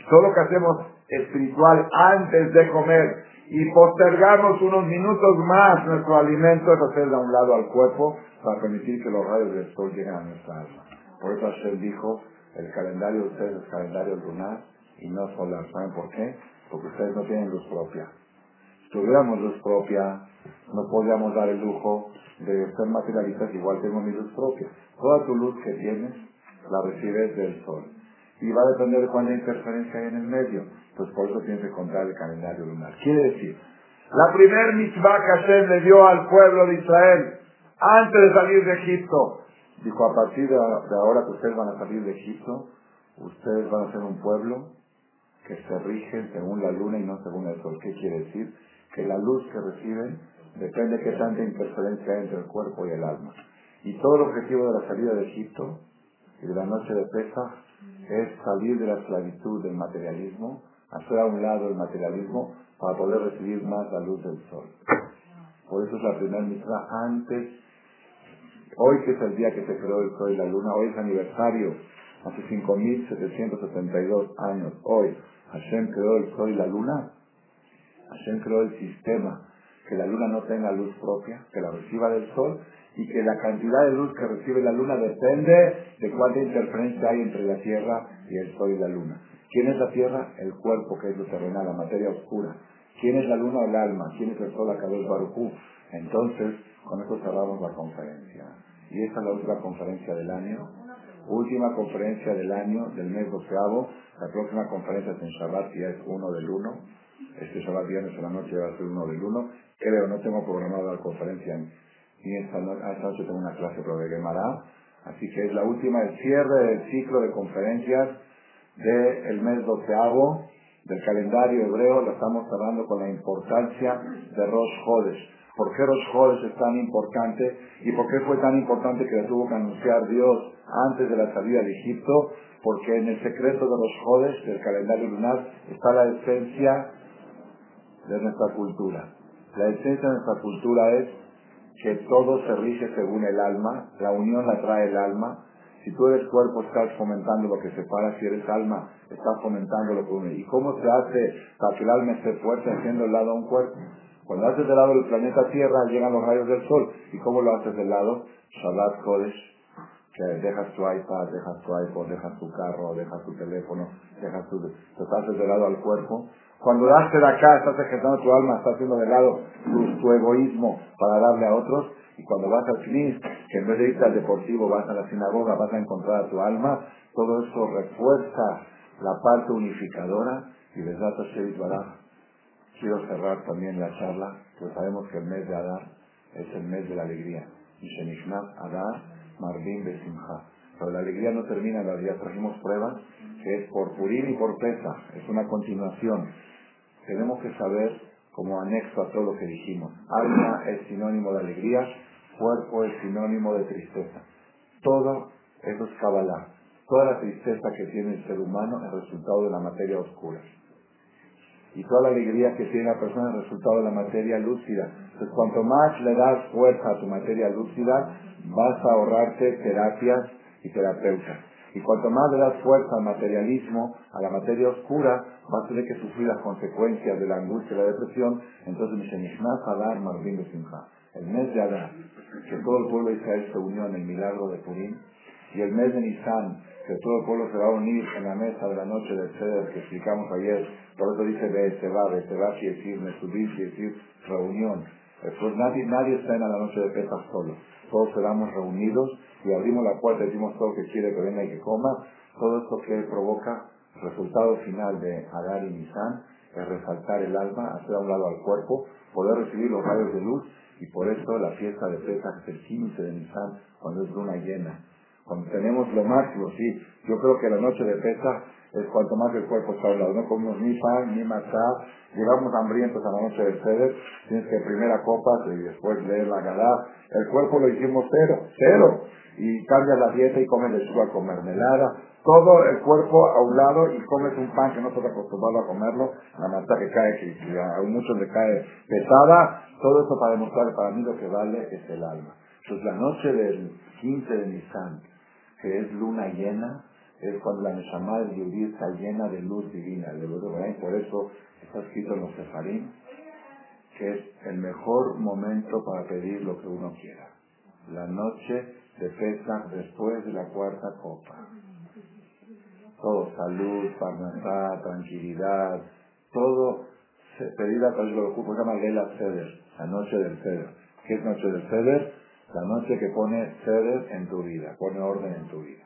Todo lo que hacemos espiritual antes de comer y postergarnos unos minutos más nuestro alimento es hacer a un lado al cuerpo para permitir que los rayos del sol lleguen a nuestra alma. Por eso Hashem dijo, el calendario de ustedes es calendario lunar y no solar. ¿Saben por qué? Porque ustedes no tienen luz propia. Si tuviéramos luz propia, no podríamos dar el lujo de ser materialistas, igual tengo mi luz propia. Toda tu luz que tienes la recibes del sol. Y va a depender de cuánta interferencia hay en el medio. Pues por eso tienes que contar el calendario lunar. Quiere decir, la primer mitzvah que Hashem le dio al pueblo de Israel antes de salir de Egipto Dijo, a partir de ahora que ustedes van a salir de Egipto, ustedes van a ser un pueblo que se rige según la luna y no según el sol. ¿Qué quiere decir? Que la luz que reciben depende de qué tanta interferencia hay entre el cuerpo y el alma. Y todo el objetivo de la salida de Egipto y de la noche de Pesach es salir de la esclavitud del materialismo, hacer a un lado el materialismo para poder recibir más la luz del sol. Por eso es la primera mitra antes. Hoy que es el día que se creó el sol y la luna, hoy es aniversario, hace 5.772 años, hoy Hashem creó el sol y la luna, Hashem creó el sistema, que la luna no tenga luz propia, que la reciba del sol y que la cantidad de luz que recibe la luna depende de cuánta interferencia hay entre la Tierra y el sol y la luna. ¿Quién es la Tierra? El cuerpo que es lo terrenal, la materia oscura. ¿Quién es la luna? El alma. ¿Quién es el sol? Cabeza Barujú. Entonces, con eso cerramos la conferencia. Y esta es la última conferencia del año. Última conferencia del año, del mes doceavo. La próxima conferencia es en Shabbat, ya es uno del uno. Este Shabbat viernes en la noche va a ser uno del uno. Creo, no tengo programado la conferencia ni noche, esta noche tengo una clase de Gemara. Así que es la última, el cierre del ciclo de conferencias del mes doceavo del calendario hebreo. Lo estamos cerrando con la importancia de Rosh Hodesh ¿Por qué los Jodes es tan importante? ¿Y por qué fue tan importante que lo tuvo que anunciar Dios antes de la salida de Egipto? Porque en el secreto de los Jodes, del calendario lunar, está la esencia de nuestra cultura. La esencia de nuestra cultura es que todo se rige según el alma, la unión la trae el alma. Si tú eres cuerpo, estás fomentando lo que separa, si eres alma, estás fomentando lo que une. ¿Y cómo se hace para que el alma esté fuerte haciendo el lado a un cuerpo? Cuando haces del lado del planeta Tierra, llegan los rayos del sol. ¿Y cómo lo haces del lado? Shabbat Kodesh, que dejas tu iPad, dejas tu iPod, dejas tu carro, dejas tu teléfono, dejas tu... Te haces de lado al cuerpo. Cuando das de acá, estás ejerciendo tu alma, estás haciendo de lado tu, egoísmo para darle a otros. Y cuando vas al CNIS, que en vez de irte al deportivo vas a la sinagoga, vas a encontrar a tu alma, todo eso refuerza la parte unificadora y les da. Quiero cerrar también la charla, pues sabemos que el mes de Adar es el mes de la alegría. Y Shenishmat Adar Marbim Besimha. Pero la alegría no termina en la vida. Trajimos pruebas que es por Purim y por Pesa. Es una continuación. Tenemos que saber, como anexo a todo lo que dijimos, alma es sinónimo de alegría, cuerpo es sinónimo de tristeza. Todo eso es Kabbalah. Toda la tristeza que tiene el ser humano es resultado de la materia oscura. Y toda la alegría que tiene la persona es resultado de la materia lúcida. Entonces, cuanto más le das fuerza a tu materia lúcida, vas a ahorrarte terapias y terapeutas. Y cuanto más le das fuerza al materialismo, a la materia oscura, vas a tener que sufrir las consecuencias de la angustia y la depresión. Entonces, Mishenishmas Adar Marvin. El mes de Adar, que todo el pueblo de Israel se unió en el milagro de Purim, y el mes de Nisan, que todo el pueblo se va a unir en la mesa de la noche del Ceder que explicamos ayer, por eso dice Be'eteba, Be'eteba quiere decir Mesubim, quiere decir reunión. Pues nadie, nadie está en la noche de Pesach solo. Todos quedamos reunidos y abrimos la puerta y decimos todo que quiere que venga y que coma. Todo esto que provoca, resultado final de Adar y Nisan, es resaltar el alma, hacer a un lado al cuerpo, poder recibir los rayos de luz y por eso la fiesta de Pesach es el 15 de Nisan, cuando es luna llena cuando tenemos lo máximo, sí. Yo creo que la noche de pesa es cuanto más el cuerpo está hablado. No comemos ni pan, ni masá. Llegamos hambrientos a la noche del ceder. Tienes que primera copa y después leer la galá. El cuerpo lo hicimos cero, cero. Y cambias la dieta y comes lechuga con mermelada. Todo el cuerpo a un lado y comes un pan que no estás acostumbrado a comerlo. La masa que cae, que, a muchos le cae pesada. Todo esto para demostrar para mí lo que vale es el alma. Entonces la noche del 15 de Nisan, que es luna llena, es cuando la Neshama del Yudí está llena de luz divina, por eso está escrito en los Sefarim, que es el mejor momento para pedir lo que uno quiera. La noche de Pesach después de la cuarta copa. Todo, salud, parnasá, tranquilidad, todo, pedir a que se llama Lela Ceder, la noche del Ceder. ¿Qué es noche del Ceder? La noche que pone ceder en tu vida, pone orden en tu vida.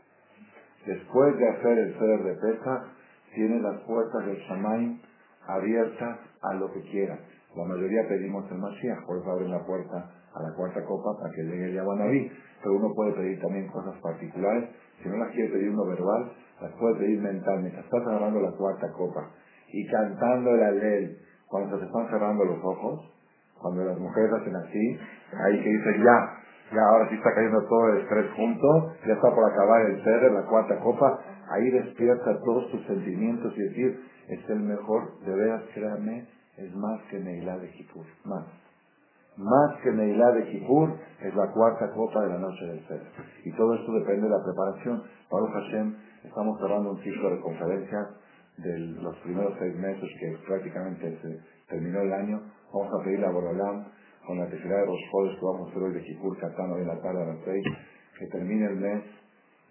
Después de hacer el ceder de pesa, tienes las puertas del Shamaim abiertas a lo que quieras. La mayoría pedimos el Mashiach, por eso abren la puerta a la cuarta copa para que llegue el Yabanabí. Pero uno puede pedir también cosas particulares. Si no las quiere pedir uno verbal, las puede pedir mentalmente. Estás agarrando la cuarta copa y cantando el alel cuando se están cerrando los ojos, cuando las mujeres hacen así, ahí que dicen ya, ya ahora sí está cayendo todo el estrés junto, ya está por acabar el ser, la cuarta copa, ahí despierta todos tus sentimientos y decir, es el mejor, de veras, créame, es más que Neilá de Kipur, más. Más que Neilá de Kipur es la cuarta copa de la noche del ser. Y todo esto depende de la preparación. Baruch Hashem, estamos cerrando un ciclo de conferencias de los primeros seis meses que prácticamente se terminó el año. Vamos a pedirle a Borolam con la tefilá de los jodes que vamos a hacer hoy de Kipur Katano de la tarde a las seis, que termine el mes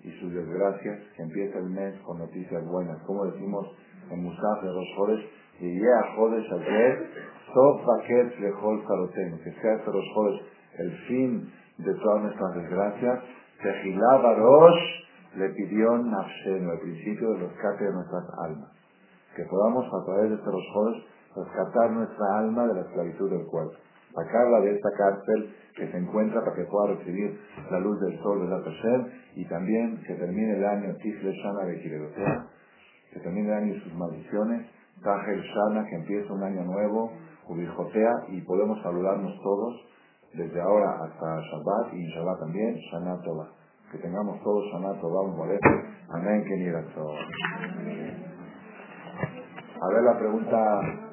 y sus desgracias, que empiece el mes con noticias buenas. Como decimos en Musaf de los jodes, y ya jodes ayer, sof paquet lejol saroten, que sea este los el fin de todas nuestras desgracias, Tejilá Barosh le pidió Nafshenu, el principio de rescate de nuestras almas. Que podamos a través de jodes rescatar nuestra alma de la esclavitud del cuerpo sacarla de esta cárcel que se encuentra para que pueda recibir la luz del sol de la Hashem y también que termine el año Tifle Shana de Kiredotea, que termine el año y sus maldiciones, Tajel Shana, que empieza un año nuevo, Ubijotea, y podemos saludarnos todos desde ahora hasta Shabbat y Shabbat también, Shana Tova. Que tengamos todos Shana Tova, un boleto. Amén, que A ver la pregunta.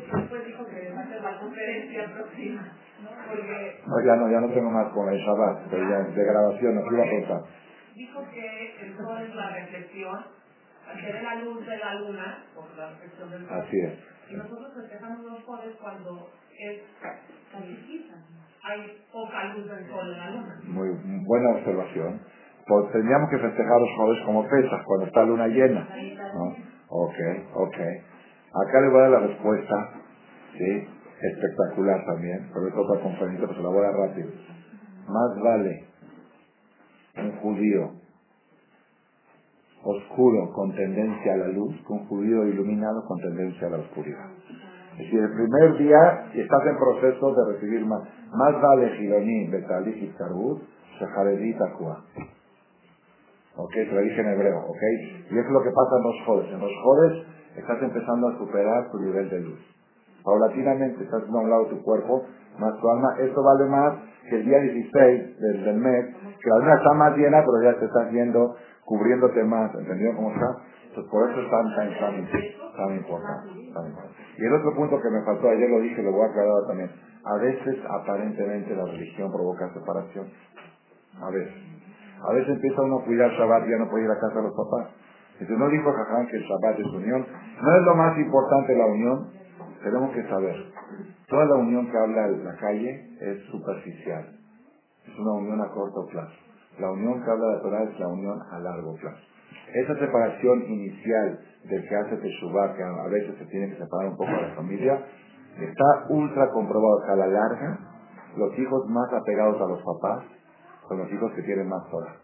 Después dijo que va a ser la conferencia próxima, ¿no? Porque No, ya no, ya no tengo más con el Shabbat, ya de grabación, nos iba a contar. dijo que el sol es la reflexión, al ser la luz de la luna, por la reflexión del sol. Así es. Y nosotros festejamos los soles cuando es calificita. Hay poca luz del sol en la luna. Muy buena observación. Pues tendríamos que festejar los jueves como pesas, cuando está luna llena. ¿no? Ok, ok. Acá le voy a dar la respuesta, ¿sí? Espectacular también, pero es otra conferencia, pues se la voy a dar rápido. Más vale un judío oscuro con tendencia a la luz que un judío iluminado con tendencia a la oscuridad. Es decir, el primer día estás en proceso de recibir más. Más vale Giloní, Betalí y Carbut, Sheharedí Takua. Ok, te lo dije en hebreo, ok. Y es lo que pasa en los jodes. En los jodes estás empezando a superar tu nivel de luz. Paulatinamente estás a un lado tu cuerpo, más tu alma. Esto vale más que el día 16 del, del mes, que la luna está más llena, pero ya te estás viendo, cubriéndote más. ¿Entendido cómo está? Entonces por eso es tan, tan, tan, tan importante. tan importante. Y el otro punto que me faltó, ayer lo dije, lo voy a aclarar también. A veces, aparentemente, la religión provoca separación. A veces. A veces empieza uno a cuidar Shabbat ya no puede ir a casa de los papás. Entonces no dijo Jaján que el Shabbat es unión. No es lo más importante la unión. Tenemos que saber. Toda la unión que habla la calle es superficial. Es una unión a corto plazo. La unión que habla la Torah es la unión a largo plazo. Esa separación inicial del que hace Teshuvah, que a veces se tiene que separar un poco de la familia, está ultra comprobado a la larga los hijos más apegados a los papás son los hijos que tienen más Torah.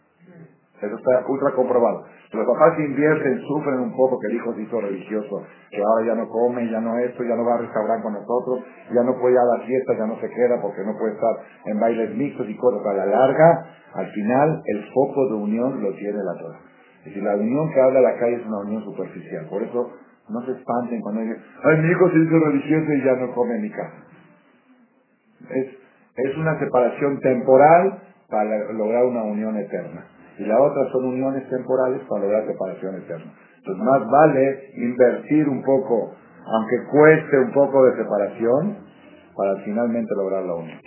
Eso está ultra comprobado. Los papás invierten, sufren un poco que el hijo se hizo religioso, que ahora ya no come, ya no esto, ya no va a restaurar con nosotros, ya no puede ir a fiesta, ya no se queda porque no puede estar en bailes mixtos y cosas. A la larga, al final, el foco de unión lo tiene la Torah. Es decir, la unión que habla la calle es una unión superficial. Por eso, no se espanten cuando dicen, ay, mi hijo se hizo religioso y ya no come en mi casa. Es, es una separación temporal para lograr una unión eterna. Y la otra son uniones temporales para lograr separación eterna. Entonces más vale invertir un poco, aunque cueste un poco de separación, para finalmente lograr la unión.